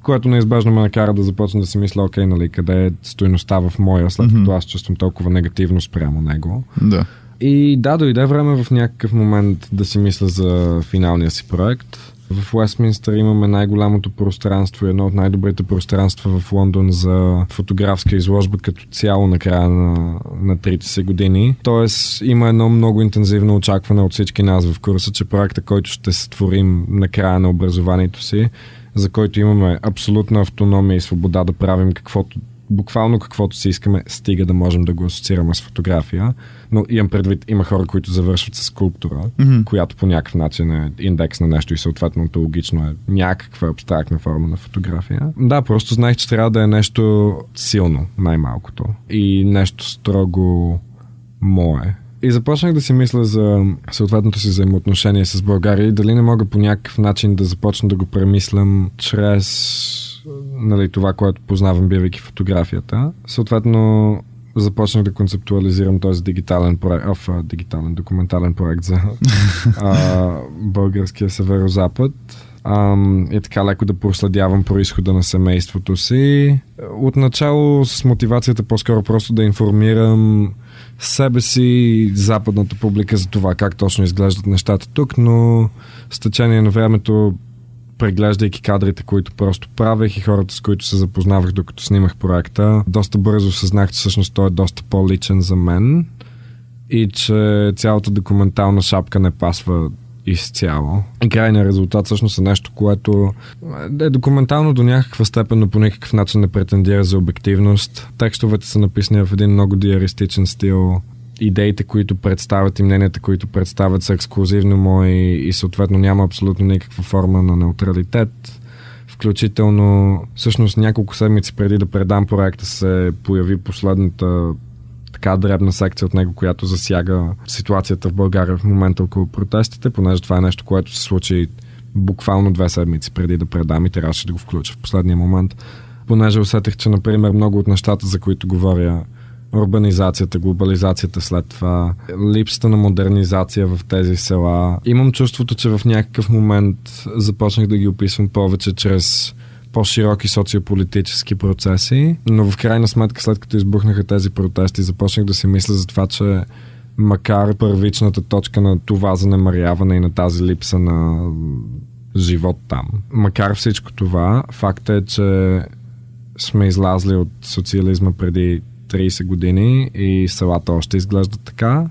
което неизбежно ме накара да започна да си мисля, окей, нали, къде е стоеността в моя, след като аз чувствам толкова негативно спрямо него.
Да.
И да, дойде време в някакъв момент да си мисля за финалния си проект. В Уестминстър имаме най-голямото пространство и едно от най-добрите пространства в Лондон за фотографска изложба като цяло на края на, на 30 години. Тоест има едно много интензивно очакване от всички нас в курса, че проекта, който ще сътворим на края на образованието си, за който имаме абсолютна автономия и свобода да правим каквото буквално каквото си искаме, стига да можем да го асоциираме с фотография. Но имам предвид, има хора, които завършват с скулптура, mm-hmm. която по някакъв начин е индекс на нещо и съответно логично е някаква абстрактна форма на фотография. Да, просто знаех, че трябва да е нещо силно, най-малкото. И нещо строго мое. И започнах да си мисля за съответното си взаимоотношение с България и дали не мога по някакъв начин да започна да го премислям чрез нали, това, което познавам, бивайки фотографията. Съответно, започнах да концептуализирам този дигитален проект, оф, дигитален документален проект за а, българския северо-запад. Um, и така леко да проследявам происхода на семейството си. Отначало с мотивацията по-скоро просто да информирам себе си и западната публика за това как точно изглеждат нещата тук, но с течение на времето преглеждайки кадрите, които просто правех и хората, с които се запознавах докато снимах проекта, доста бързо съзнах, че всъщност той е доста по-личен за мен и че цялата документална шапка не пасва изцяло. Крайният резултат всъщност е нещо, което е документално до някаква степен, но по никакъв начин не претендира за обективност. Текстовете са написани в един много диаристичен стил идеите, които представят и мненията, които представят са ексклюзивно мои и съответно няма абсолютно никаква форма на неутралитет. Включително, всъщност няколко седмици преди да предам проекта се появи последната така дребна секция от него, която засяга ситуацията в България в момента около протестите, понеже това е нещо, което се случи буквално две седмици преди да предам и трябваше да го включа в последния момент. Понеже усетих, че, например, много от нещата, за които говоря, урбанизацията, глобализацията след това, липсата на модернизация в тези села. Имам чувството, че в някакъв момент започнах да ги описвам повече чрез по-широки социополитически процеси, но в крайна сметка след като избухнаха тези протести, започнах да си мисля за това, че макар първичната точка на това занемаряване и на тази липса на живот там, макар всичко това, факт е, че сме излазли от социализма преди 30 години и селата още изглеждат така.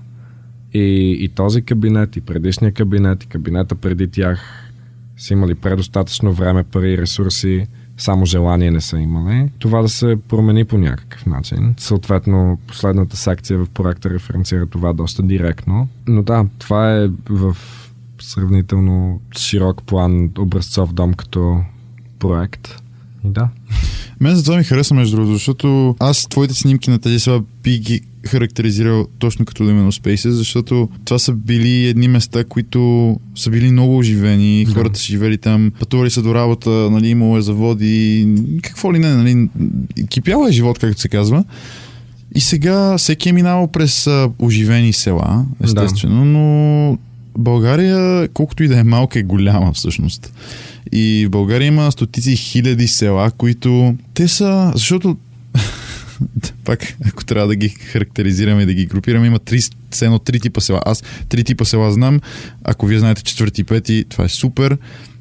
И, и този кабинет, и предишния кабинет, и кабинета преди тях са имали предостатъчно време, пари и ресурси, само желание не са имали. Това да се промени по някакъв начин. Съответно, последната секция в проекта референцира това доста директно. Но да, това е в сравнително широк план образцов дом като проект. И да.
Мен за това ми хареса, между другото, защото аз твоите снимки на тези села би ги характеризирал точно като именно Spaces, защото това са били едни места, които са били много оживени, да. хората са живели там, пътували са до работа, нали, имало е заводи, какво ли не, нали, кипяла е живот, както се казва. И сега всеки е минавал през а, оживени села, естествено, да. но България, колкото и да е малка, е голяма всъщност. И в България има стотици хиляди села, които те са, защото (laughs) пак, ако трябва да ги характеризираме и да ги групираме, има три, едно три типа села. Аз три типа села знам. Ако вие знаете четвърти и пети, това е супер.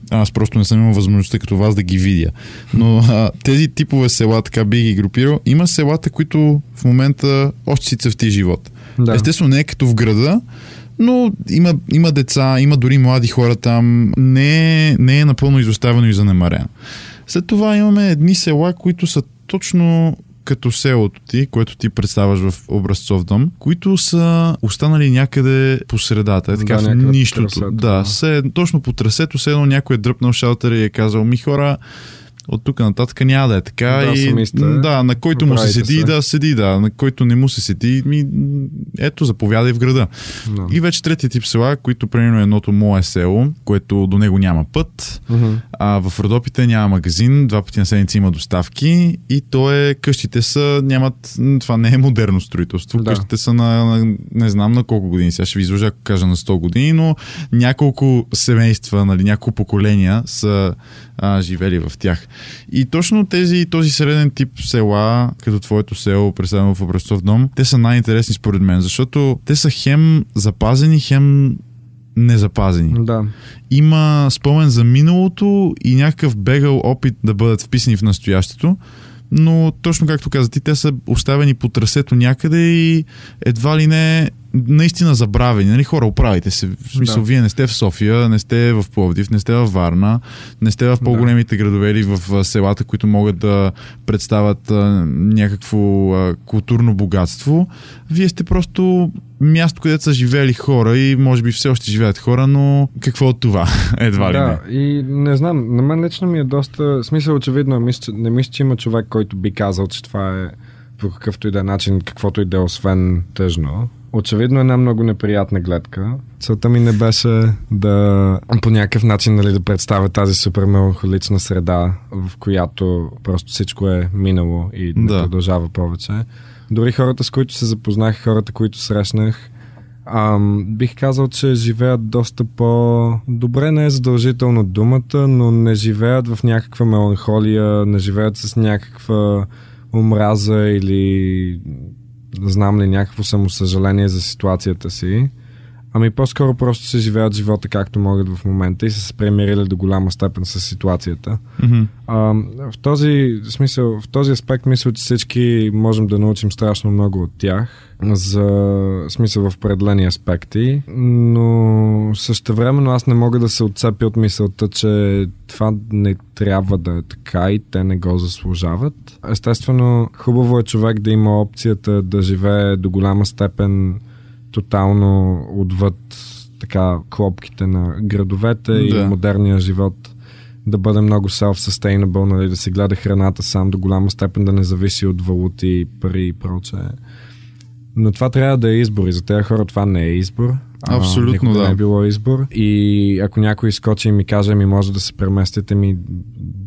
Аз просто не съм имал възможността като вас да ги видя. Но а, тези типове села, така би ги групирал, има селата, които в момента още си цъфти живот. Да. Естествено, не е като в града, но има, има деца, има дори млади хора там. Не, не е напълно изоставено и занемарено. След това имаме едни села, които са точно като селото ти, което ти представяш в образцов дом, които са останали някъде по средата, е така да, в нищото. Трасето, да, да. Се, точно по трасето, се едно някой е дръпнал шалтера и е казал, ми хора, от тук нататък няма да е така. Да, и, сте, да на който му се седи, се. да, седи, да. На който не му се седи, ми, ето, заповядай в града. Да. И вече третия тип села, които примерно едното мое село, което до него няма път, uh-huh. а в Родопите няма магазин, два пъти на седмица има доставки и то е, къщите са, нямат, това не е модерно строителство, да. къщите са на, на, не знам на колко години, сега ще ви изложа, ако кажа на 100 години, но няколко семейства, нали, няколко поколения са а, живели в тях. И точно тези, този среден тип села, като твоето село, представено в Образцов дом, те са най-интересни според мен, защото те са хем запазени, хем незапазени.
Да.
Има спомен за миналото и някакъв бегал опит да бъдат вписани в настоящето, но точно както каза ти, те са оставени по трасето някъде и едва ли не наистина забравени. Нали, хора, оправите се. В смисъл,
Да.
вие не сте в София, не сте в Пловдив, не сте в Варна, не сте в по-големите градове или в селата, които могат да представят а, някакво а, културно богатство. Вие сте просто място, където са живеели хора и може би все още живеят хора, но какво от това? (laughs) Едва ли
да,
не.
и не знам, на мен лично ми е доста... Смисъл, очевидно, мисля, че- не мисля, че има човек, който би казал, че това е по какъвто и да е начин, каквото и да е, освен тъжно. Очевидно е една много неприятна гледка. Целта ми не беше да по някакъв начин нали, да представя тази супер меланхолична среда, в която просто всичко е минало и не
Да.
продължава повече. Дори хората, с които се запознах, хората, които срещнах, Ам, бих казал, че живеят доста по-добре, не е задължително думата, но не живеят в някаква меланхолия, не живеят с някаква омраза или знам ли, някакво самосъжаление за ситуацията си. Ами по-скоро просто се живеят живота както могат в момента и са се премирили до голяма степен с ситуацията.
Мгм.
А, в този смисъл, в този аспект мисля, че всички можем да научим страшно много от тях за смисъл в определени аспекти, но същевременно аз не мога да се отцепя от мисълта, че това не трябва да е така и те не го заслужават. Естествено, хубаво е човек да има опцията да живее до голяма степен тотално отвъд така клопките на градовете
Да.
и модерния живот да бъде много self-sustainable, нали, да си гледа храната сам до голяма степен, да не зависи от валути, пари и прочее. Но това трябва да е избор и за тези хора това не е избор. А,
Абсолютно, да.
не е било избор. И ако някой изкочи и ми каже, ми може да се преместите ми,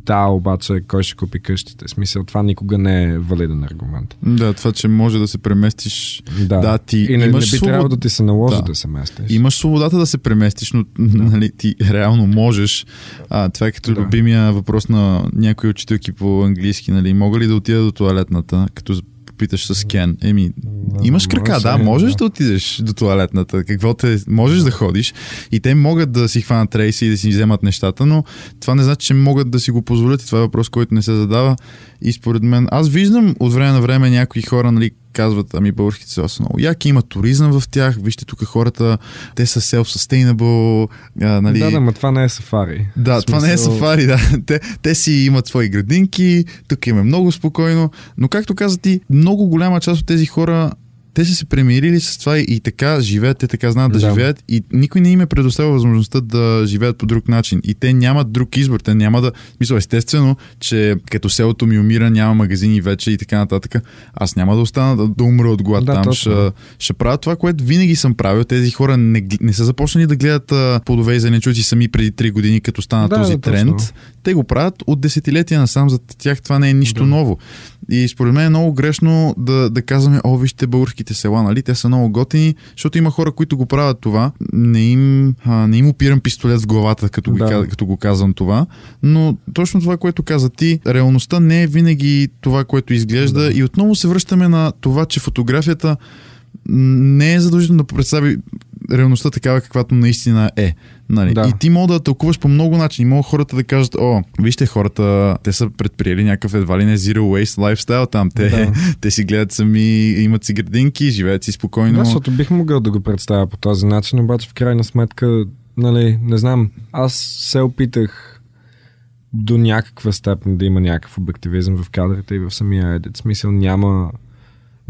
да, обаче кой ще купи къщите? Смисъл, това никога не е валиден аргумент.
Да, това, че може да се преместиш.
Да,
Да, ти
и не, не би
имаш
трябвало
свобод-
да ти се наложи да,
Да.
да се местиш.
Имаш свободата да се преместиш, но (laughs) нали, ти реално можеш. А, това е като
Да.
любимия въпрос на някои учителки по английски. Нали, мога ли да отида до туалетната, като питаш с Кен? Еми, имаш крака, да, можеш
да.
да отидеш до туалетната, какво те, можеш да ходиш и те могат да си хванат рейси и да си вземат нещата, но това не значи, че могат да си го позволят и това е въпрос, който не се задава и според мен, аз виждам от време на време някои хора, нали, казват, ами българските села са много яки, има туризъм в тях, вижте тук хората, те са self-sustainable, а, нали,
Да, да, ма това не е сафари.
да,
В
това не е
смисъл-
сафари, да. (laughs) Те, те си имат свои градинки, тук им е много спокойно, но както каза ти, много голяма част от тези хора те са се премирили с това и, така живеят, те така знаят да,
Да.
живеят и никой не им е предоставил възможността да живеят по друг начин. И те нямат друг избор, те няма да... Мисля, естествено, че като селото ми умира, няма магазини вече и така нататък. Аз няма да остана да, да умра от глад
Да,
там.
точно.
Ще, ще правя това, което винаги съм правил. Тези хора не, не са започнали да гледат а, плодове и зеленчуци сами преди 3 години, като стана
Да,
този
да, точно.
Те го правят от десетилетия насам, за тях това не е нищо
Да.
ново. И според мен е много грешно да, да казваме, о, вижте българските села, нали? Те са много готини, защото има хора, които го правят това. Не им, а, не им опирам пистолет в главата, като,
Да.
го, ка- като го казвам това. Но точно това, което каза ти, реалността не е винаги това, което изглежда.
Да.
И отново се връщаме на това, че фотографията не е задължително да представи реалността такава, каквато наистина е. Нали?
Да.
И ти мога да тълкуваш по много начини. Мога хората да кажат, о, вижте хората, те са предприели някакъв едва ли не zero waste лайфстайл там. Те,
Да. (laughs)
те си гледат сами, имат си градинки, живеят си спокойно.
Да, защото бих могъл да го представя по този начин, обаче в крайна сметка, нали, не знам, аз се опитах до някаква степен да има някакъв обективизъм в кадрите и в самия едит. Смисъл няма,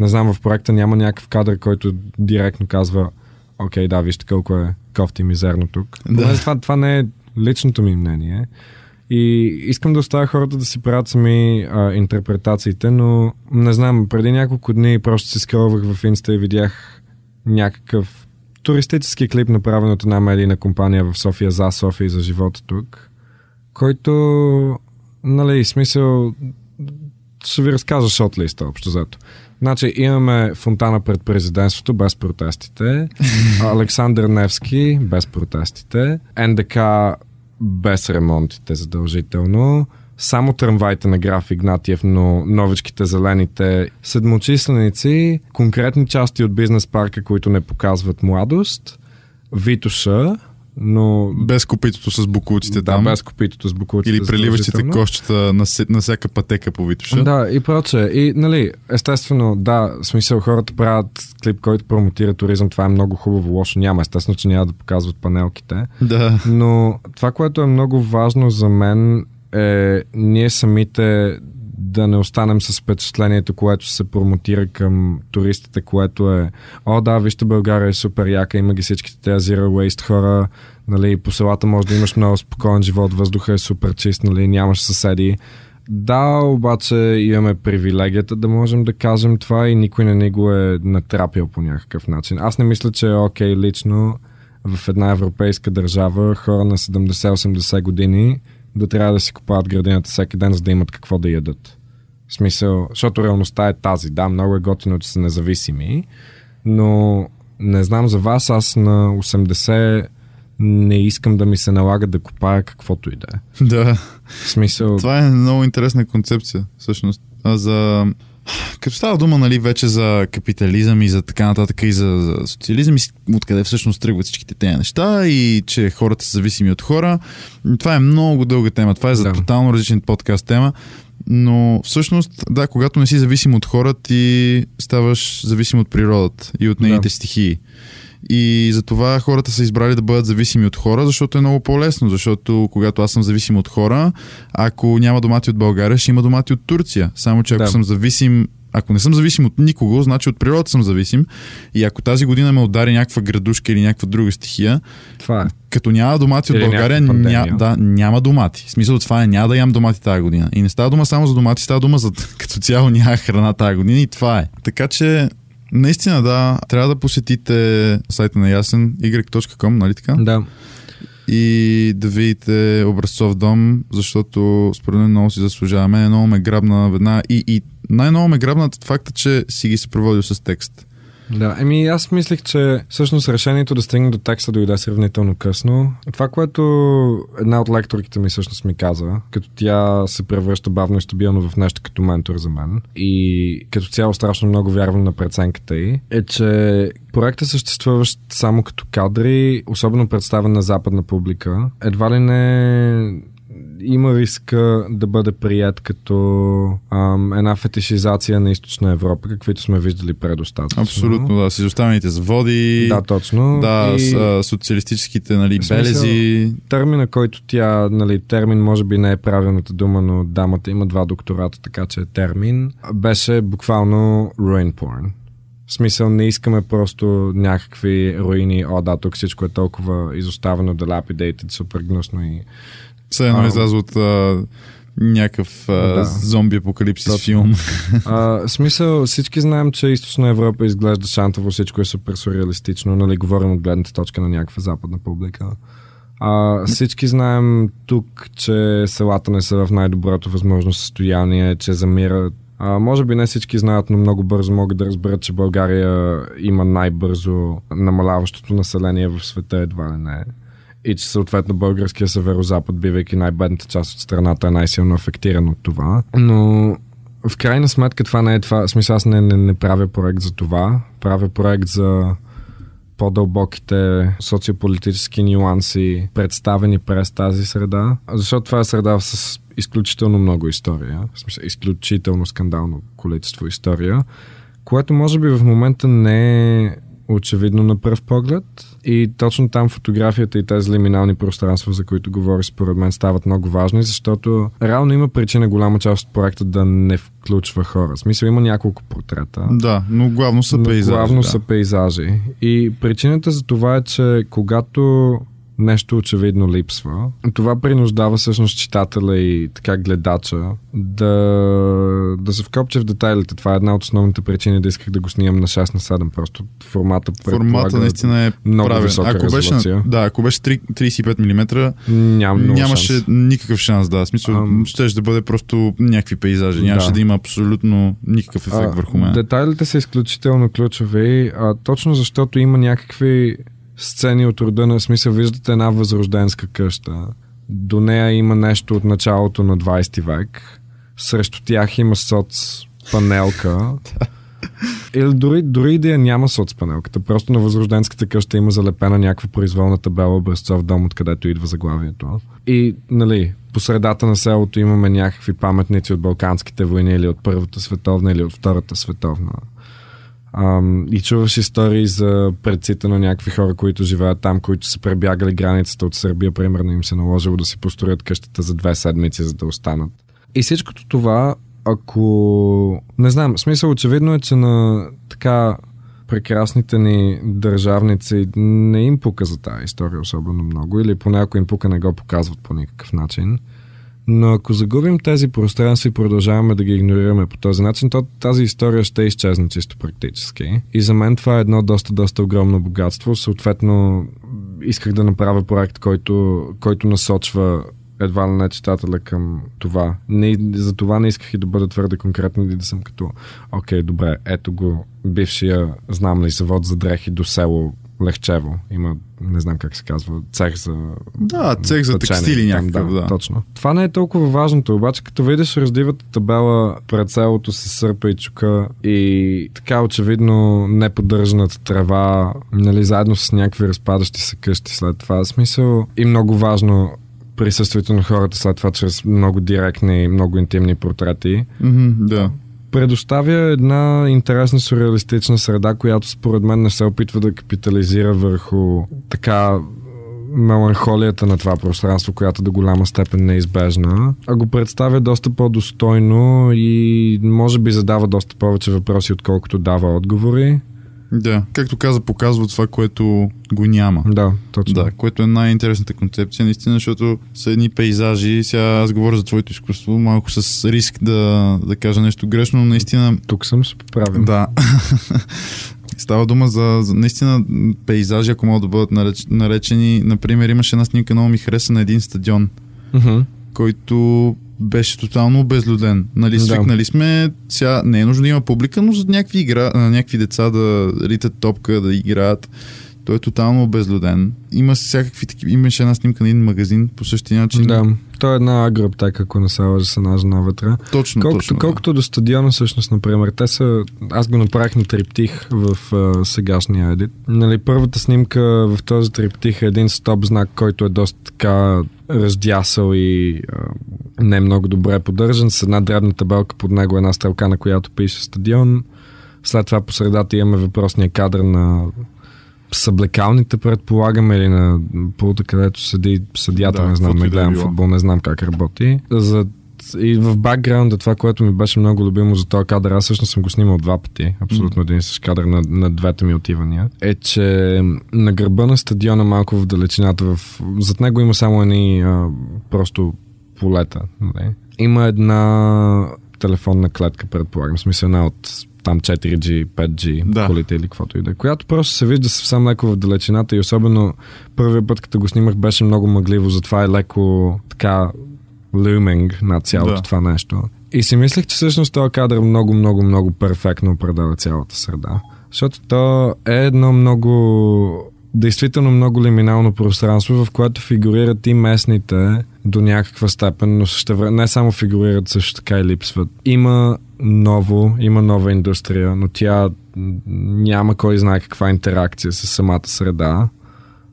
не знам, в проекта няма някакъв кадър, който директно казва окей, да, вижте колко е кофти мизерно тук.
Да.
Понеже Това, това не е личното ми мнение. И искам да оставя хората да си правят сами а, интерпретациите, но не знам, преди няколко дни просто си скролвах в Инста и видях някакъв туристически клип, направен от една медийна компания в София за София и за живота тук, който, нали, смисъл, ще ви разкажа шотлиста, общо взето. Значи имаме фонтана пред президентството без протестите, (laughs) Александър Невски без протестите, НДК без ремонтите задължително, само трамвайте на граф Игнатиев, но новичките зелените седмочисленици, конкретни части от бизнес парка, които не показват младост, Витоша, но...
Без копитото с буклуците
да,
там.
без копитото с буклуците.
Или преливащите кошчета на, на всяка пътека по Витоша.
Да, и проче. И, нали, естествено, да, смисъл хората правят клип, който промотира туризъм. Това е много хубаво, лошо няма. Естествено, че няма да показват панелките.
да.
Но това, което е много важно за мен е ние самите да не останем с впечатлението, което се промотира към туристите, което е о да, вижте България е супер яка, има ги всичките тези zero waste хора, нали, по селата може да имаш много спокоен живот, въздуха е супер чист, нали, нямаш съседи. Да, обаче имаме привилегията да можем да кажем това и никой не ни го е натрапил по някакъв начин. Аз не мисля, че е окей лично в една европейска държава хора на 70-80 години да трябва да си купуват градината всеки ден, за да имат какво да ядат. В смисъл, защото реалността е тази. Да, много е готино, че са независими, но не знам за вас, аз на 80 не искам да ми се налага да купая каквото и да е. (laughs)
Да.
В смисъл,
Това е много интересна концепция, всъщност. А за... Като става дума, нали, вече за капитализъм и за така нататък и за, за социализъм, и откъде всъщност тръгват всичките тези неща и че хората са зависими от хора. Това е много дълга тема. Това е за
Да.
тотално различен подкаст тема. Но всъщност, да, когато не си зависим от хората, ти ставаш зависим от природата и от нейните
Да.
стихии. И затова хората са избрали да бъдат зависими от хора, защото е много по-лесно. Защото когато аз съм зависим от хора, ако няма домати от България, ще има домати от Турция. Само, че ако
Да.
съм зависим ако не съм зависим от никого, значи от природата съм зависим. И ако тази година ме удари някаква градушка или някаква друга стихия,
това е.
като няма домати
Или
от България, ня, да, няма домати. В смисъл това е, няма да ям домати тази година. И не става дума само за домати, става дума за (laughs) като цяло няма храна тази година и това е. Така че, наистина да, трябва да посетите сайта на Ясен, y.com, нали така?
Да.
И да видите образцов дом, защото според мен много си заслужаваме. Много ме грабна веднага и, и най-много ме грабна факта, че си ги съпроводил с текст.
Да, еми аз мислих, че всъщност решението да стигне до текста дойде сравнително късно. Това, което една от лекторките ми всъщност ми каза, като тя се превръща бавно и стабилно в нещо като ментор за мен и като цяло страшно много вярвам на преценката й, е, че проектът съществуващ само като кадри, особено представен на западна публика, едва ли не има риска да бъде прият като ам, една фетишизация на източна Европа, каквито сме виждали предостатъчно.
Абсолютно, да. С изоставените заводи.
Да, точно.
Да,
и
с, социалистическите нали, белези.
термина, който тя, нали, термин може би не е правилната дума, но дамата има два доктората, така че е термин, беше буквално ruin porn. В смисъл не искаме просто някакви руини, о да, тук всичко е толкова изоставено, dilapidated, супер гнусно и
Все едно изляза от а, някакъв а,
Да.
зомби апокалипсис
Точно.
филм.
А, смисъл, всички знаем, че източна Европа изглежда шантово, всичко е супер сюрреалистично, нали, говорим от гледната точка на някаква западна публика. А, всички знаем тук, че селата не са в най-доброто възможно състояние, че замират. А, може би не всички знаят, но много бързо могат да разберат, че България има най-бързо намаляващото население в света, едва ли не. И че съответно българския северо-запад, бивайки най-бедната част от страната, е най-силно афектиран от това. Но в крайна сметка това не е това. Смисъл аз не, не, не правя проект за това. Правя проект за по-дълбоките социополитически нюанси, представени през тази среда. Защото това е среда с изключително много история. Смисъл, изключително скандално количество история, което може би в момента не е очевидно на пръв поглед. И точно там фотографията и тези лиминални пространства, за които говори, според мен стават много важни, защото реално има причина голяма част от проекта да не включва хора. В смисъл има няколко портрета.
да, но главно са
Но
пейзажи.
Главно
да.
са пейзажи. И причината за това е, че когато нещо очевидно липсва, това принуждава всъщност читателя и така гледача да, да се вкопче в детайлите. Това е една от основните причини да исках да го снимам на 6 на 7. Просто формата
Формата наистина е
много
правен.
висока
ако беше,
резолюция.
да, ако беше 3, 35 мм,
Ням,
нямаше
шанс.
никакъв шанс, да. Смисъл,
Ам.
ще да бъде просто някакви пейзажи. Нямаше да,
Да.
има абсолютно никакъв ефект
А,
върху мен.
Детайлите са изключително ключови, а, точно защото има някакви сцени от рода на смисъл. Виждате една възрожденска къща. До нея има нещо от началото на 20 век. Срещу тях има соц панелка. (laughs) Или дори, дори да я няма соцпанелката, просто на възрожденската къща има залепена някаква произволна табела образцов дом, откъдето идва заглавието. И, нали, по средата на селото имаме някакви паметници от Балканските войни или от Първата световна или от Втората световна. Ам, и чуваш истории за предците на някакви хора, които живеят там, които са пребягали границата от Сърбия, примерно им се наложило да си построят къщата за две седмици, за да останат. И всичкото това, ако... Не знам, смисъл очевидно е, че на така прекрасните ни държавници не им пука за тази история особено много, или поне ако им пука не го показват по никакъв начин. Но ако загубим тези пространства и продължаваме да ги игнорираме по този начин, то тази история ще изчезне чисто практически. И за мен това е едно доста, доста огромно богатство. Съответно, исках да направя проект, който, който насочва едва ли не читателя към това. Не, за това не исках и да бъда твърде конкретен и да съм като, окей, добре, ето го бившия, знам ли, завод за дрехи до село Лехчево. Има, не знам как се казва, цех за...
Да, цех за
печене.
текстили някакъв, да.
Точно. Това не е толкова важното, обаче като видиш раздивата табела пред селото с сърпа и чука и така очевидно неподдържаната трева, нали, заедно с някакви разпадащи се къщи след това. Смисъл и много важно присъствието на хората след това чрез много директни, много интимни портрети
Мгм, да.
Предоставя една интересна сюрреалистична среда, която според мен не се опитва да капитализира върху така меланхолията на това пространство, която до голяма степен не е избежна, а го представя доста по-достойно и може би задава доста повече въпроси, отколкото дава отговори.
Да. Както каза, показва това, което го няма.
Да, точно.
Да, което е най-интересната концепция, наистина, защото са едни пейзажи. Сега аз говоря за твоето изкуство, малко с риск да, да кажа нещо грешно, но наистина
Тук съм се поправил.
Да. (laughs) Става дума за, за наистина пейзажи, ако могат да бъдат нареч, наречени. Например, имаше една снимка, много ми хареса на един стадион,
Мгм.
който беше тотално обезлюден. Нали,
Да.
свикнали сме, сега не е нужно да има публика, но за някакви, игра, някакви деца да ритат топка, да играят. Той е тотално обезлюден. Има всякакви такива. Имаше една снимка на един магазин по същия начин.
Да, то е една агроаптека, ако не се лъжа с една жена вътре.
Точно,
Колкото,
точно. да.
колкото до стадиона, всъщност, например, те са... Аз го направих на триптих в а, сегашния едит. Нали, първата снимка в този триптих е един стоп знак, който е доста така раздясал и а, не много добре поддържан, с една дребна табелка под него, една стрелка, на която пише стадион. След това по средата имаме въпросния кадър на съблекалните, предполагаме, или на пулта, където седи съдията,
Да,
не знам, не
да
гледам футбол, не знам как работи. За и в бакграунда това, което ми беше много любимо за този кадър, аз всъщност съм го снимал два пъти, абсолютно един същ кадър на, на двете ми отивания, е, че на гърба на стадиона малко в далечината, в... зад него има само едни а, просто полета. Нали? Има една телефонна клетка, предполагам, в смисъл една от там 4G, 5G
Да.
колите или каквото и да е, която просто се вижда съвсем леко в далечината и особено първият път, като го снимах, беше много мъгливо, затова е леко така looming над цялото
Да.
това нещо. И си мислех, че всъщност този кадър много, много, много перфектно определя цялата среда. Защото то е едно много действително много лиминално пространство, в което фигурират и местните до някаква степен, но също не само фигурират, също така и липсват. Има ново, има нова индустрия, но тя няма кой знае каква интеракция с самата среда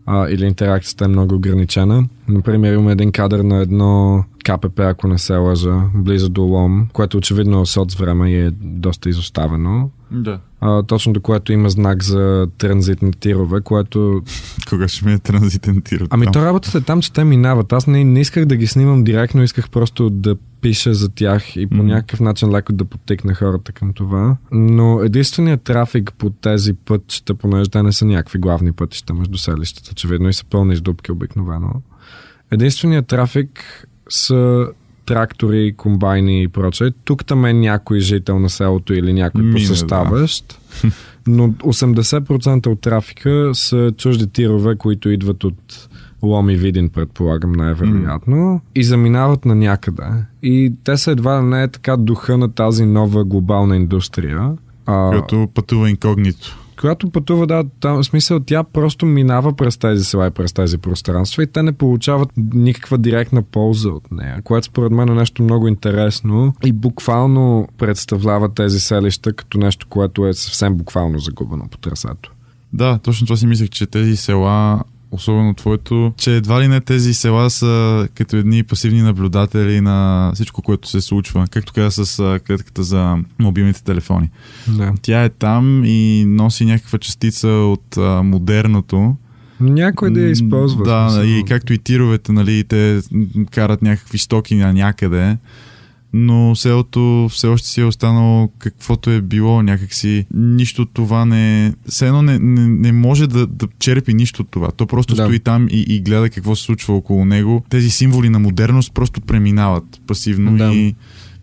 а, или интеракцията е много ограничена. Например, има един кадър на едно КПП, ако не се лъжа, близо до Лом, което очевидно е соц време и е доста изоставено.
Да.
А, точно до което има знак за транзитни тирове, което...
Кога ще ми е транзитен тир?
Ами
там?
то работата е там, че те минават. Аз не, не исках да ги снимам директно, исках просто да пиша за тях и по
Мгм.
някакъв начин леко да потикна хората към това. Но единственият трафик по тези пътища, понеже те не са някакви главни пътища между селищата, очевидно и са пълни с дупки обикновено. Единственият трафик са трактори, комбайни и прочее. Тук там е някой жител на селото или някой
Мине, да.
посещаващ. (laughs) Но 80% от трафика са чужди тирове, които идват от Лом и Видин, предполагам, най-вероятно, и заминават на някъде. И те са едва не така духа на тази нова глобална индустрия. А,
Която пътува инкогнито.
Когато пътува, да, там, в смисъл, тя просто минава през тези села и през тези пространства и те не получават никаква директна полза от нея, което според мен е нещо много интересно и буквално представлява тези селища като нещо, което е съвсем буквално загубено по трасето.
Да, точно това си мислех, че тези села особено твоето, че едва ли не тези села са като едни пасивни наблюдатели на всичко, което се случва. Както каза с клетката за мобилните телефони.
Да.
Тя е там и носи някаква частица от а, модерното.
Някой да я използва.
Да, и както и тировете, нали, те карат някакви стоки на някъде но селото все още си е останало каквото е било някакси. Нищо това не... Все едно не, не, не може да, да черпи нищо от това. То просто
Да.
стои там и, и гледа какво се случва около него. Тези символи на модерност просто преминават пасивно
Да.
и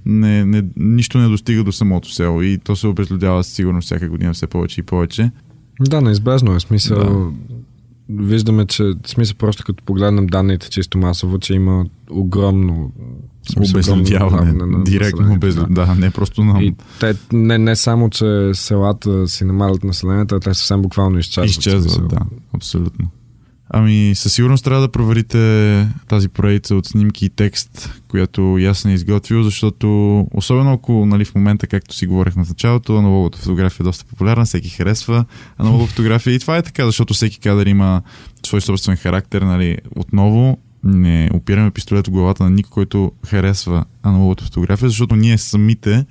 не, не, нищо не достига до самото село и то се обезлюдява със сигурност всяка година все повече и повече.
Да, неизбежно е. Смисъл, виждаме, че смисъл просто като погледнем данните чисто масово, че има огромно
Обезлюдяване.
на
Директно обезлюдяване. Да. не просто на...
И те не, не само, че селата си намалят населението, а те съвсем буквално изчезват.
Изчезват, да, абсолютно. Ами, със сигурност трябва да проверите тази поредица от снимки и текст, която и аз съм изготвил, защото особено ако нали, в момента, както си говорихме в началото, аналоговата фотография е доста популярна, всеки харесва аналогова фотография и това е така, защото всеки кадър има свой собствен характер. Нали. Отново, не опираме пистолет в главата на никой, който харесва аналоговата фотография, защото ние самите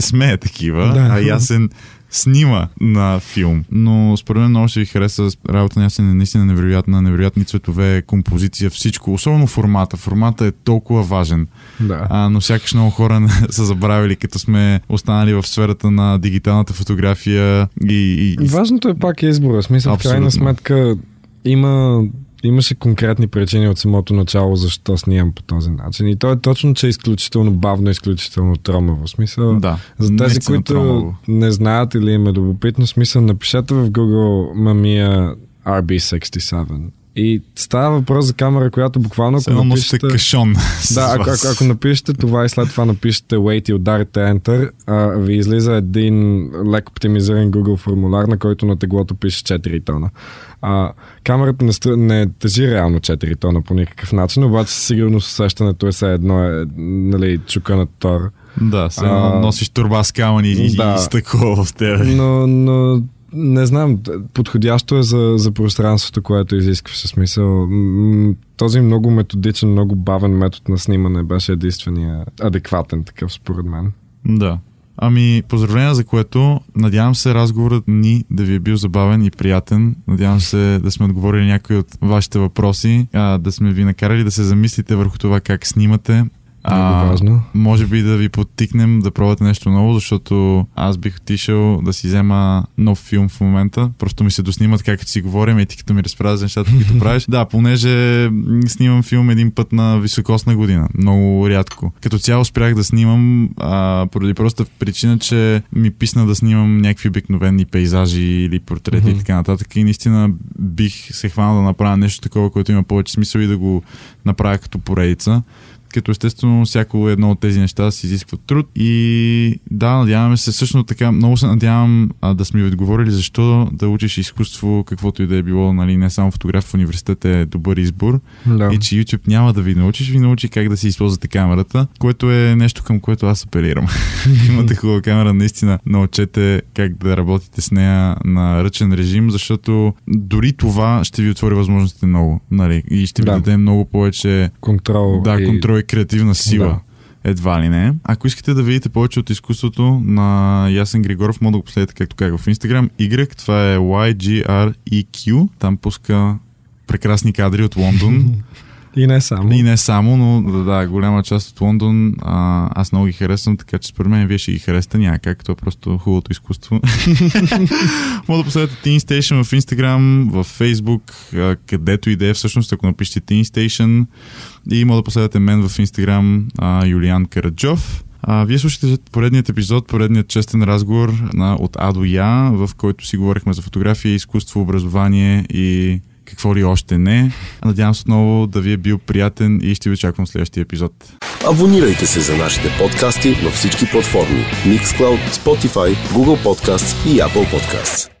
сме такива,
Да.
а Ясен снима на филм. Но според мен много ще ви хареса работа на Ясен е наистина невероятна, невероятни цветове, композиция, всичко. Особено формата. Формата е толкова важен.
Да.
А, но сякаш много хора са забравили, като сме останали в сферата на дигиталната фотография и, и, и
Важното е пак избора. Смисъл, в крайна
Абсолютно.
сметка има, имаше конкретни причини от самото начало защо снимам по този начин. И то е точно, че е изключително бавно, изключително тромаво. Смисъл,
да.
За тези, които
тромаво.
не знаят или им е любопитно, смисъл, напишете в Google Mamiya RB67. И става въпрос за камера, която буквално ако напишете...
кашон. (laughs) с
Да, ако, ако, ако напишете това и след това напишете Wait и ударите Enter, а, ви излиза един леко оптимизиран Google формуляр, на който на теглото пише 4 тона. А, камерата не, стру- не тежи реално 4 тона по никакъв начин, обаче със сигурност усещането е все едно е, нали, чука на Тор.
Да, едно
А,
носиш турба с камъни и,
да.
и стъкло в тебе.
Но, но не знам, подходящо е за, за пространството, което изискваше смисъл. Този много методичен, много бавен метод на снимане беше единствения адекватен такъв, според мен.
Да. Ами, поздравления за което. Надявам се разговорът ни да ви е бил забавен и приятен. Надявам се да сме отговорили някои от вашите въпроси, а, да сме ви накарали да се замислите върху това как снимате.
Много важно.
Може би да ви подтикнем да пробвате нещо ново, защото аз бих отишъл да си взема нов филм в момента. Просто ми се доснимат как си говорим и ти като ми разправя за нещата, които (laughs) правиш. Да, понеже снимам филм един път на високосна година. Много рядко. Като цяло спрях да снимам а, поради проста причина, че ми писна да снимам някакви обикновени пейзажи или портрети и
Мгм.
така нататък. И наистина бих се хванал да направя нещо такова, което има повече смисъл и да го направя като поредица като естествено всяко едно от тези неща си изисква труд и да, надяваме се, също така много се надявам а, да сме ви отговорили защо да учиш изкуство, каквото и да е било, нали, не само фотография в университет е добър избор
Да.
и че YouTube няма да ви научи, ще ви научи как да си използвате камерата, което е нещо към което аз апелирам. (laughs) Имате хубава камера, наистина научете как да работите с нея на ръчен режим, защото дори това ще ви отвори възможностите много, нали, и ще ви
Да.
даде много повече
Контрол.
да,
и...
контрол и креативна сила.
Да.
Едва ли не. Ако искате да видите повече от изкуството на Ясен Григоров, може да го последите както как в Instagram. Y, това е YGREQ. Там пуска прекрасни кадри от Лондон. (laughs)
И не само.
И не само, но да, да, голяма част от Лондон а, аз много ги харесвам, така че според мен вие ще ги харесате. Няма как, то е просто хубавото изкуство. (laughs) Може да последвате Teen Station в Instagram, в Facebook, а, където и да е всъщност, ако напишете Teen Station. И може да последвате мен в Instagram, а, Юлиан Караджов. А, вие слушате поредният епизод, поредният честен разговор на, от А до Я, в който си говорихме за фотография, изкуство, образование и какво ли още не. Надявам се отново да ви е бил приятен и ще ви очаквам следващия епизод.
Абонирайте се за нашите подкасти във всички платформи Mixcloud, Spotify, Google Podcasts и Apple Podcasts.